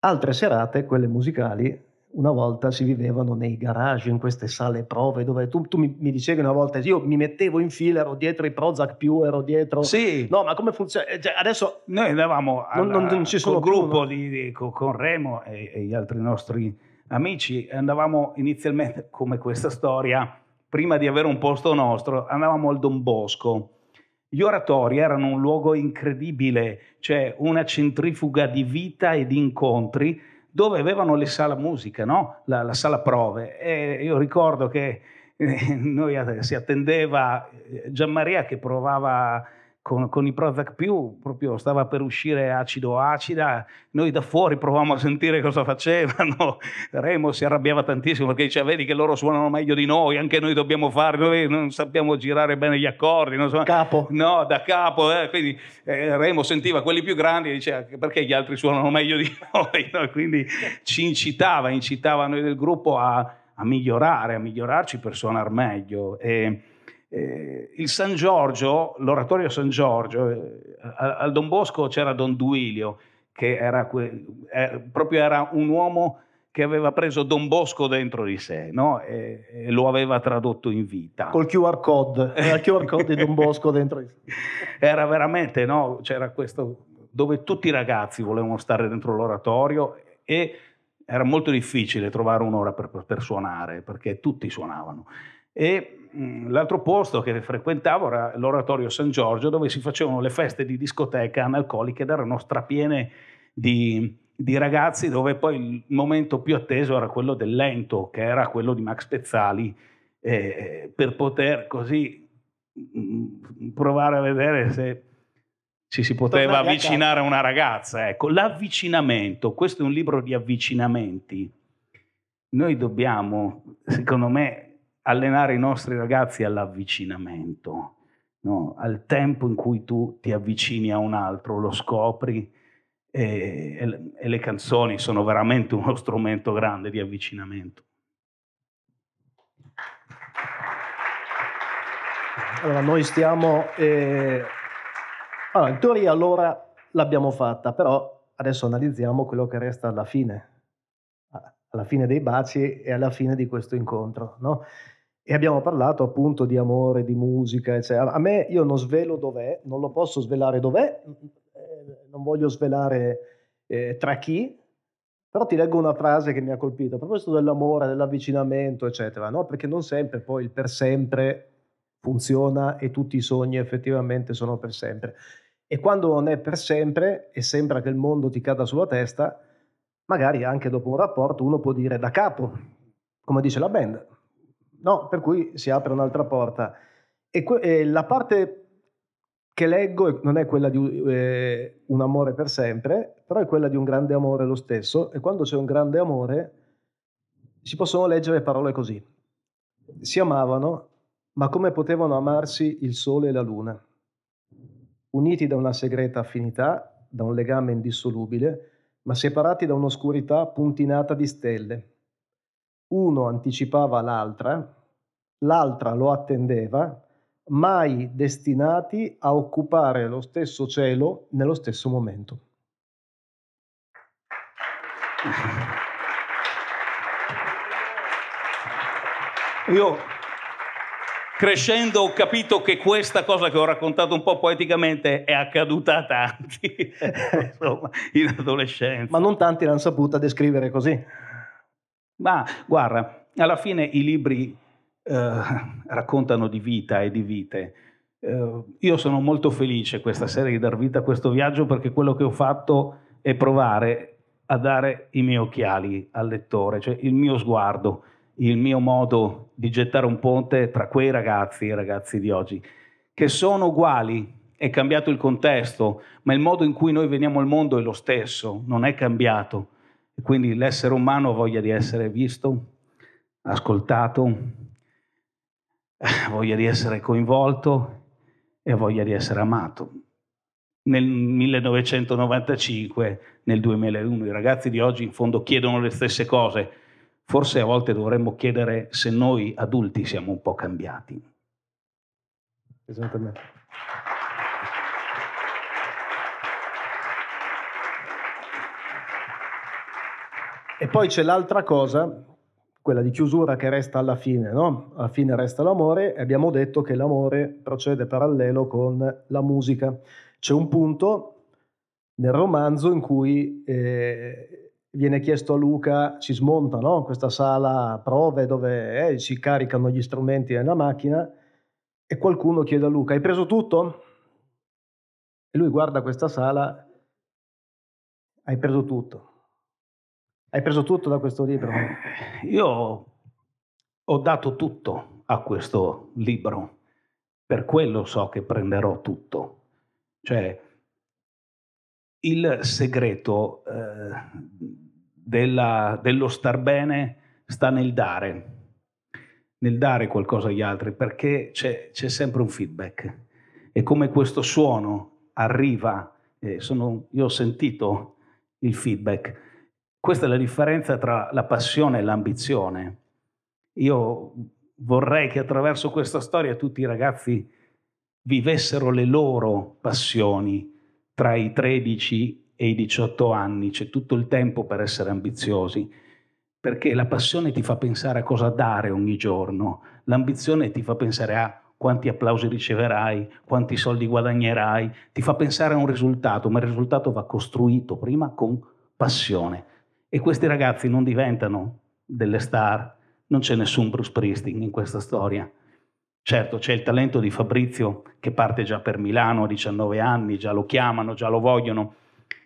Altre serate, quelle musicali, una volta si vivevano nei garage, in queste sale prove, dove tu, tu mi, mi, dicevi una volta, io mi mettevo in fila, ero dietro i Prozac più, ero dietro... Sì. No, ma come funziona? Eh, cioè, adesso... Noi andavamo al, non, non ci sono più, gruppo no? di, di, con Remo e, e, gli altri nostri amici, andavamo inizialmente, come questa storia, prima di avere un posto nostro, andavamo al Don Bosco gli oratori erano un luogo incredibile, cioè una centrifuga di vita e di incontri dove avevano le sala musica, no? la, la sala prove. E io ricordo che eh, noi si attendeva eh, Gianmaria che provava con, con, i Prozac più, proprio stava per uscire acido acida, noi da fuori provavamo a sentire cosa facevano, [LAUGHS] Remo si arrabbiava tantissimo perché diceva vedi che loro suonano meglio di noi, anche noi dobbiamo fare, noi non sappiamo girare bene gli accordi. Non so, capo. No, da capo, eh, quindi eh, Remo sentiva quelli più grandi e diceva perché gli altri suonano meglio di [LAUGHS] noi, no? quindi ci incitava, incitava noi del gruppo a, a migliorare, a migliorarci per suonare meglio. E, eh, il San Giorgio, l'oratorio San Giorgio, eh, al Don Bosco c'era Don Duilio, che era, que- eh, proprio era un uomo che aveva preso Don Bosco dentro di sé no? e, e, lo aveva tradotto in vita. Col QR code, era il QR code di Don Bosco dentro di sé. [LAUGHS] Era veramente, no? c'era questo dove tutti i ragazzi volevano stare dentro l'oratorio e era molto difficile trovare un'ora per poter suonare perché tutti suonavano. E l'altro posto che frequentavo era l'oratorio San Giorgio, dove si facevano le feste di discoteca analcoliche ed erano strapiene di, di ragazzi, dove poi il momento più atteso era quello del lento, che era quello di Max Pezzali, eh, per poter così mm, provare a vedere se ci si poteva Tornare avvicinare a una ragazza. Ecco, l'avvicinamento, questo è un libro di avvicinamenti. Noi dobbiamo, secondo me, allenare i nostri ragazzi all'avvicinamento, no? al tempo in cui tu ti avvicini a un altro, lo scopri e, e, e le canzoni sono veramente uno strumento grande di avvicinamento. Allora, noi stiamo... Eh... Allora, in teoria allora l'abbiamo fatta, però adesso analizziamo quello che resta alla fine, alla fine dei baci e alla fine di questo incontro, no? E abbiamo parlato appunto di amore, di musica, eccetera. A me io non svelo dov'è, non lo posso svelare dov'è, eh, non voglio svelare eh, tra chi, però ti leggo una frase che mi ha colpito, a proposito dell'amore, dell'avvicinamento, eccetera, no? Perché non sempre poi il per sempre funziona e tutti i sogni effettivamente sono per sempre. E quando non è per sempre e sembra che il mondo ti cada sulla testa, magari anche dopo un rapporto uno può dire da capo, come dice la band. No, per cui si apre un'altra porta. E, que- e la parte che leggo non è quella di eh, un amore per sempre, però è quella di un grande amore lo stesso. E quando c'è un grande amore si possono leggere parole così. Si amavano, ma come potevano amarsi il sole e la luna? Uniti da una segreta affinità, da un legame indissolubile, ma separati da un'oscurità puntinata di stelle. Uno anticipava l'altra, l'altra lo attendeva, mai destinati a occupare lo stesso cielo nello stesso momento. Io crescendo ho capito che questa cosa che ho raccontato un po' poeticamente è accaduta a tanti, [LAUGHS] insomma, in adolescenza. Ma non tanti l'hanno saputa descrivere così. Ma guarda, alla fine i libri eh, raccontano di vita e di vite. Eh, io sono molto felice questa sera di dar vita a questo viaggio perché quello che ho fatto è provare a dare i miei occhiali al lettore, cioè il mio sguardo il mio modo di gettare un ponte tra quei ragazzi e i ragazzi di oggi, che sono uguali, è cambiato il contesto, ma il modo in cui noi veniamo al mondo è lo stesso, non è cambiato. Quindi l'essere umano ha voglia di essere visto, ascoltato, voglia di essere coinvolto e voglia di essere amato. Nel 1995, nel 2001, i ragazzi di oggi in fondo chiedono le stesse cose, Forse a volte dovremmo chiedere se noi adulti siamo un po' cambiati. Esattamente. E poi c'è l'altra cosa, quella di chiusura che resta alla fine, no? Alla fine resta l'amore e abbiamo detto che l'amore procede parallelo con la musica. C'è un punto nel romanzo in cui eh, viene chiesto a Luca, si smonta no? questa sala prove dove eh, si caricano gli strumenti nella macchina e qualcuno chiede a Luca, hai preso tutto? E lui guarda questa sala, hai preso tutto. Hai preso tutto da questo libro? Io ho dato tutto a questo libro, per quello so che prenderò tutto. Cioè, il segreto eh, della, dello star bene sta nel dare, nel dare qualcosa agli altri, perché c'è, c'è sempre un feedback. E come questo suono arriva, eh, sono, io ho sentito il feedback. Questa è la differenza tra la passione e l'ambizione. Io vorrei che attraverso questa storia tutti i ragazzi vivessero le loro passioni, tra i 13 e i 18 anni, c'è tutto il tempo per essere ambiziosi, perché la passione ti fa pensare a cosa dare ogni giorno, l'ambizione ti fa pensare a quanti applausi riceverai, quanti soldi guadagnerai, ti fa pensare a un risultato, ma il risultato va costruito prima con passione. E questi ragazzi non diventano delle star, non c'è nessun Bruce Springsteen in questa storia. Certo, c'è il talento di Fabrizio che parte già per Milano a 19 anni, già lo chiamano, già lo vogliono,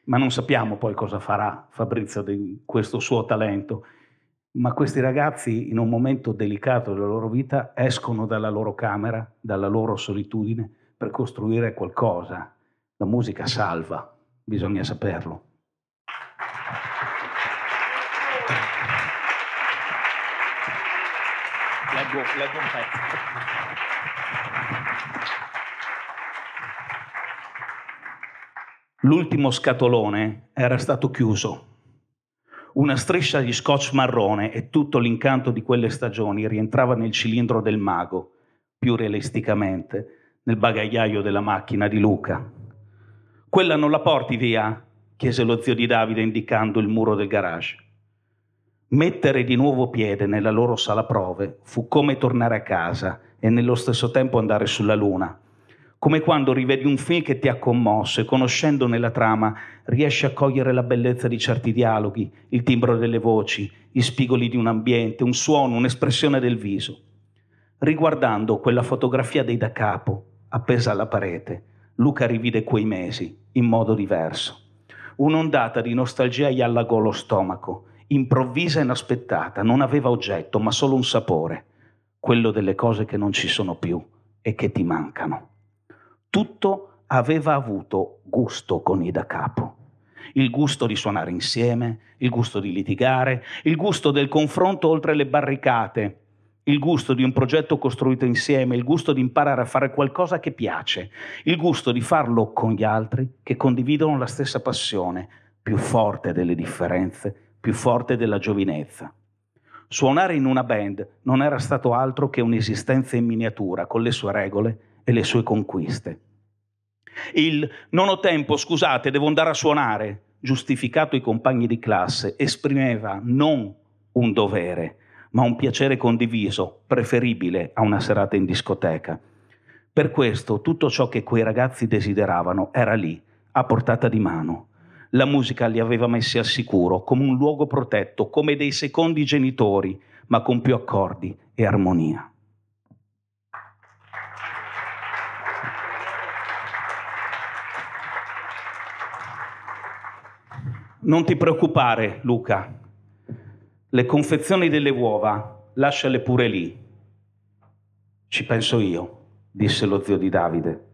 ma non sappiamo poi cosa farà Fabrizio di questo suo talento. Ma questi ragazzi in un momento delicato della loro vita escono dalla loro camera, dalla loro solitudine per costruire qualcosa. La musica salva, bisogna saperlo. Leggo, leggo un pezzo. L'ultimo scatolone era stato chiuso. Una striscia di scotch marrone e tutto l'incanto di quelle stagioni rientrava nel cilindro del mago. più realisticamente, nel bagagliaio della macchina di Luca. Quella non la porti via? chiese lo zio di Davide indicando il muro del garage. Mettere di nuovo piede nella loro sala prove fu come tornare a casa e nello stesso tempo andare sulla luna, come quando rivedi un film che ti ha commosso e conoscendone la trama riesci a cogliere la bellezza di certi dialoghi, il timbro delle voci, gli spigoli di un ambiente, un suono, un'espressione del viso. Riguardando quella fotografia dei da capo, appesa alla parete, Luca rivide quei mesi in modo diverso. Un'ondata di nostalgia gli allagò lo stomaco, improvvisa e inaspettata, non aveva oggetto, ma solo un sapore, quello delle cose che non ci sono più e che ti mancano. Tutto aveva avuto gusto con i da capo. Il gusto di suonare insieme, il gusto di litigare, il gusto del confronto oltre le barricate, il gusto di un progetto costruito insieme, il gusto di imparare a fare qualcosa che piace, il gusto di farlo con gli altri che condividono la stessa passione, più forte delle differenze, più forte della giovinezza. Suonare in una band non era stato altro che un'esistenza in miniatura, con le sue regole e le sue conquiste. Il non ho tempo, scusate, devo andare a suonare, giustificato ai compagni di classe, esprimeva non un dovere, ma un piacere condiviso, preferibile a una serata in discoteca. Per questo tutto ciò che quei ragazzi desideravano era lì, a portata di mano. La musica li aveva messi al sicuro, come un luogo protetto, come dei secondi genitori, ma con più accordi e armonia. Non ti preoccupare, Luca. Le confezioni delle uova, lasciale pure lì. Ci penso io, disse lo zio di Davide.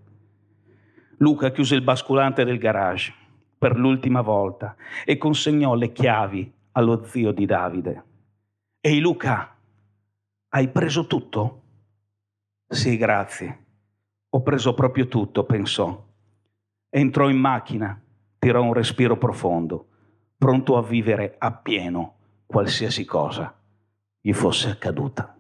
Luca chiuse il basculante del garage per l'ultima volta e consegnò le chiavi allo zio di Davide. Ehi Luca, hai preso tutto? Sì, grazie. Ho preso proprio tutto, pensò. Entrò in macchina, tirò un respiro profondo pronto a vivere appieno qualsiasi cosa gli fosse accaduta.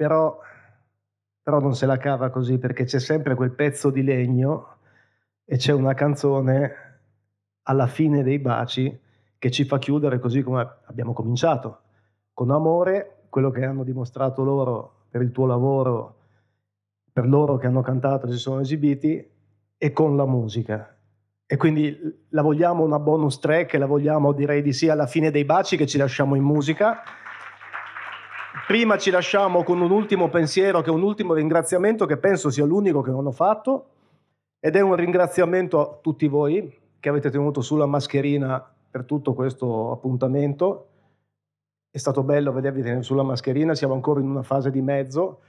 Però, però non se la cava così perché c'è sempre quel pezzo di legno e c'è una canzone alla fine dei baci che ci fa chiudere così come abbiamo cominciato, con amore, quello che hanno dimostrato loro per il tuo lavoro, per loro che hanno cantato e si sono esibiti, e con la musica. E quindi la vogliamo una bonus track, la vogliamo direi di sì alla fine dei baci che ci lasciamo in musica. Prima ci lasciamo con un ultimo pensiero, che è un ultimo ringraziamento che penso sia l'unico che non ho fatto, ed è un ringraziamento a tutti voi che avete tenuto sulla mascherina per tutto questo appuntamento. È stato bello vedervi tenere sulla mascherina, siamo ancora in una fase di mezzo.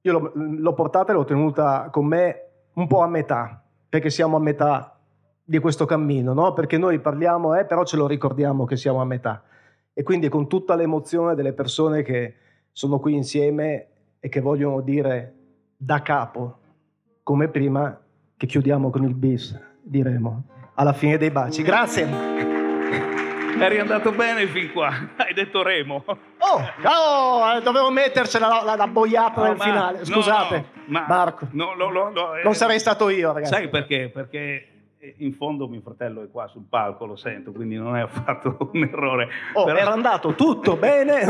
Io l'ho, l'ho portata e l'ho tenuta con me un po' a metà, perché siamo a metà di questo cammino, no? Perché noi parliamo, eh, però ce lo ricordiamo che siamo a metà. E quindi con tutta l'emozione delle persone che sono qui insieme e che vogliono dire da capo, come prima che chiudiamo con il bis, diremo alla fine dei baci. Grazie. Eri andato bene fin qua, [LAUGHS] hai detto Remo. Oh, oh dovevo mettercela la, la, la boiata No, nel ma- finale. no, Scusate, no, ma- Marco. no, no, no, no, eh, Non sarei stato io, ragazzi. Sai perché? Perché in fondo mio fratello è qua sul palco, lo sento, quindi non è affatto [LAUGHS] un errore. Oh, Però- era andato tutto bene. [LAUGHS]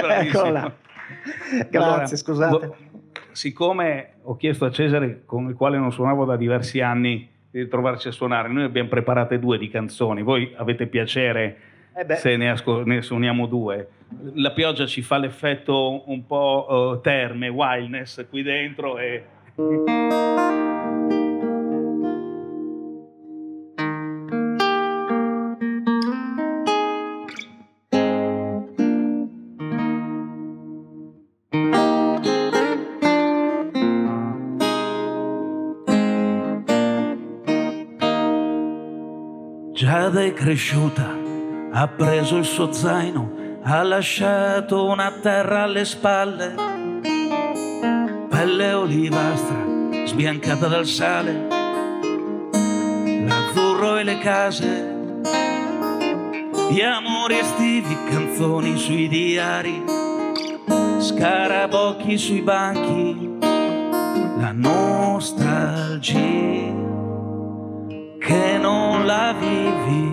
Bravissimo. Eccola. Grazie, Allora, scusate. vo- siccome ho chiesto a Cesare, con il quale non suonavo da diversi anni, di trovarci a suonare, noi abbiamo preparate due di canzoni. Voi avete piacere Eh se ne, asco- ne, suoniamo due. La pioggia ci fa l'effetto un po' uh, terme, wildness qui dentro e... cresciuta, ha preso il suo zaino, ha lasciato una terra alle spalle, pelle olivastra sbiancata dal sale, l'azzurro e le case, gli amori estivi, canzoni sui diari, scarabocchi sui banchi, la nostalgia che non la vivi.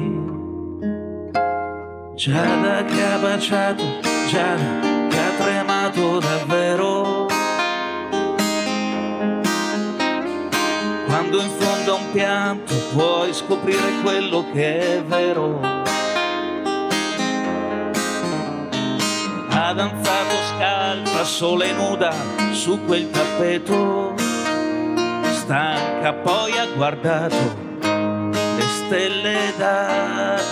Giada che ha baciato, Giada che ha tremato davvero. Quando in fondo a un pianto puoi scoprire quello che è vero. Ha danzato scalza, sola e nuda su quel tappeto. Stanca poi ha guardato le stelle d'atteso.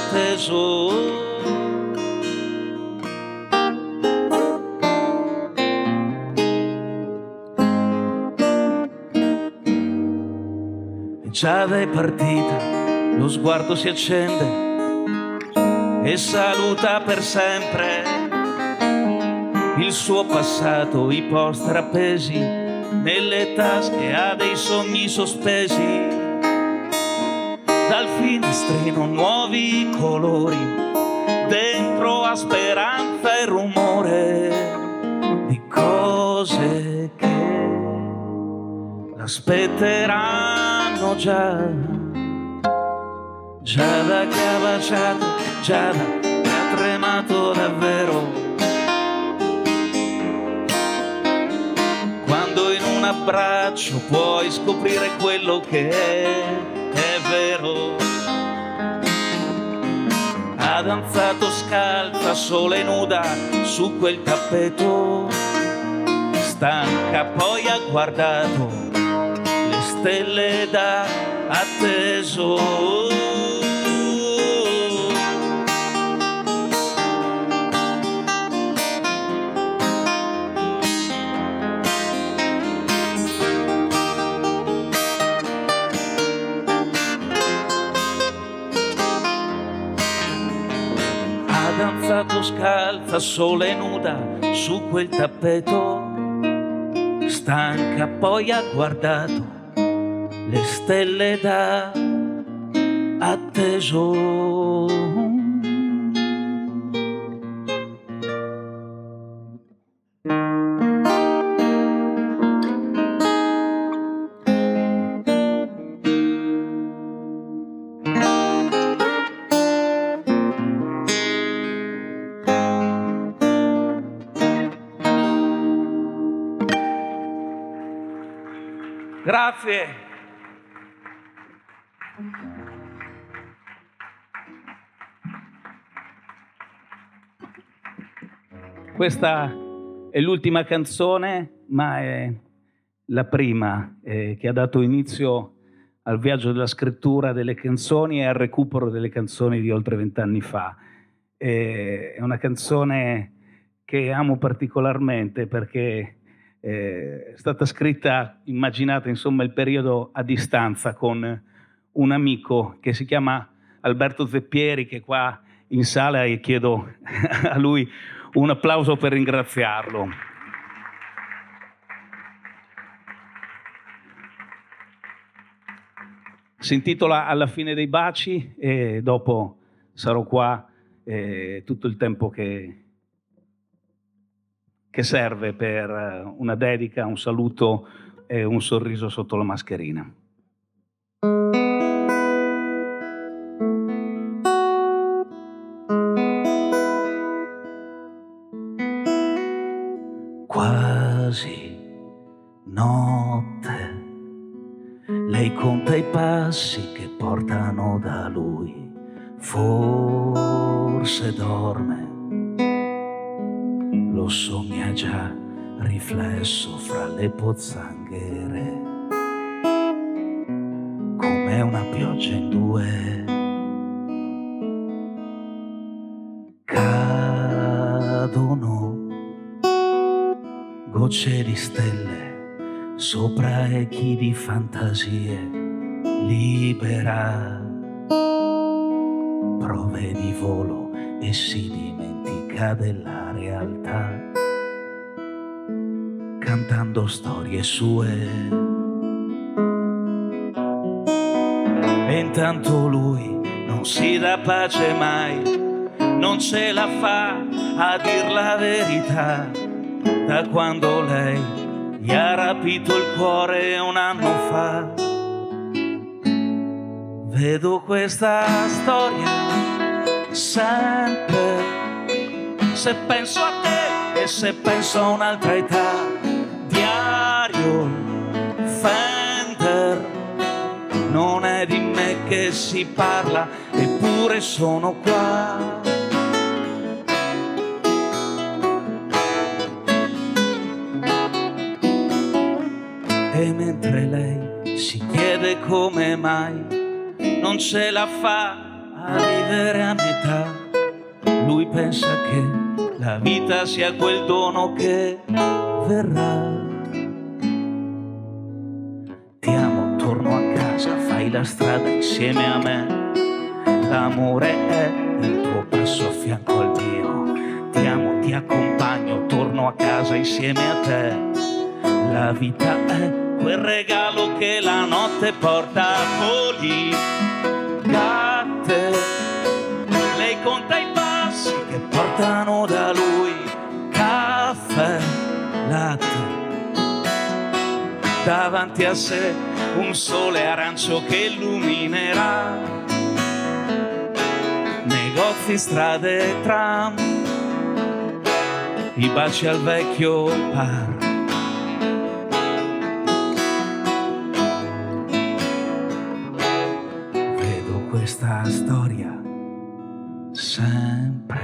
Giada è partita, lo sguardo si accende e saluta per sempre. Il suo passato, i poster appesi nelle tasche, ha dei sogni sospesi. Dal finestrino nuovi colori, dentro a speranza e rumore l'aspetteranno già. Giada che ha baciato, Giada che ha tremato davvero. Quando in un abbraccio puoi scoprire quello che è vero. Ha danzato scalza, sola e nuda su quel tappeto. Stanca poi ha guardato stelle da atteso. Scalza, sola e nuda su quel tappeto. Stanca poi ha guardato le stelle da atteso. Grazie. Questa è l'ultima canzone, ma è la prima eh, che ha dato inizio al viaggio della scrittura delle canzoni e al recupero delle canzoni di oltre vent'anni fa. Eh, è una canzone che amo particolarmente perché eh, è stata scritta, immaginate insomma il periodo a distanza con un amico che si chiama Alberto Zeppieri che qua in sala e chiedo [LAUGHS] a lui un applauso per ringraziarlo. Si intitola Alla fine dei baci e dopo sarò qua eh, tutto il tempo che, che serve per una dedica, un saluto e un sorriso sotto la mascherina. Notte, lei conta i passi che portano da lui. Forse dorme, lo sogna già riflesso fra le pozzanghere, come una pioggia in due. Cadono gocce di stelle sopra echi di fantasie libera. Prove di volo e si dimentica della realtà. Cantando storie sue. E intanto lui non si dà pace mai non ce la fa a dir la verità. Da quando lei gli ha rapito il cuore un anno fa. Vedo questa storia sempre, se penso a te e se penso a un'altra età, diario, Fender, non è di me che si parla, eppure sono qua. Chiede come mai non ce la fa a vivere a metà, lui pensa che la vita sia quel dono che verrà. Ti amo, torno a casa, fai la strada insieme a me. L'amore è il tuo passo a fianco al mio. Ti amo, ti accompagno, torno a casa insieme a te. La vita è quel regalo che la notte porta voli gatte. Lei conta i passi che portano da lui caffè, latte. Davanti a sé un sole arancio che illuminerà negozi, strade, tram, i baci al vecchio par. Questa storia sempre,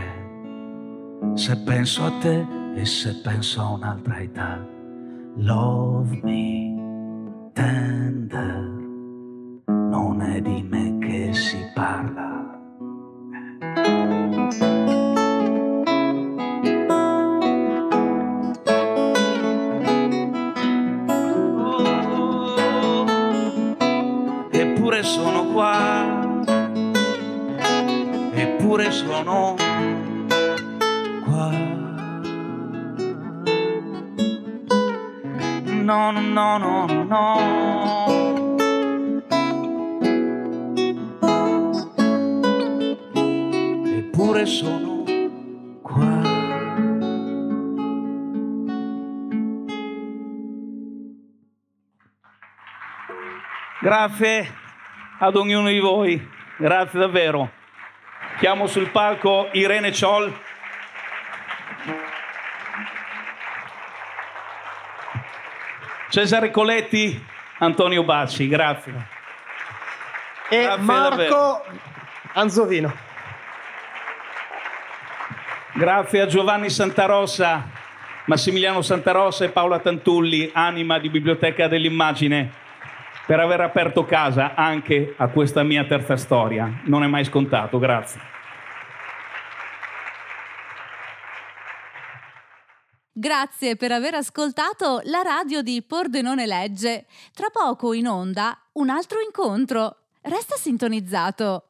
se penso a te e se penso a un'altra età. Love me Grazie ad ognuno di voi, grazie davvero. Chiamo sul palco Irene Ciol. Cesare Coletti, Antonio Bacci, grazie. E Grazie Marco davvero. Anzovino. Grazie a Giovanni Santarossa, Massimiliano Santarossa e Paola Tantulli, anima di Biblioteca dell'Immagine, per aver aperto casa anche a questa mia terza storia. Non è mai scontato, grazie. Grazie per aver ascoltato la radio di Pordenone Legge. Tra poco in onda un altro incontro. Resta sintonizzato.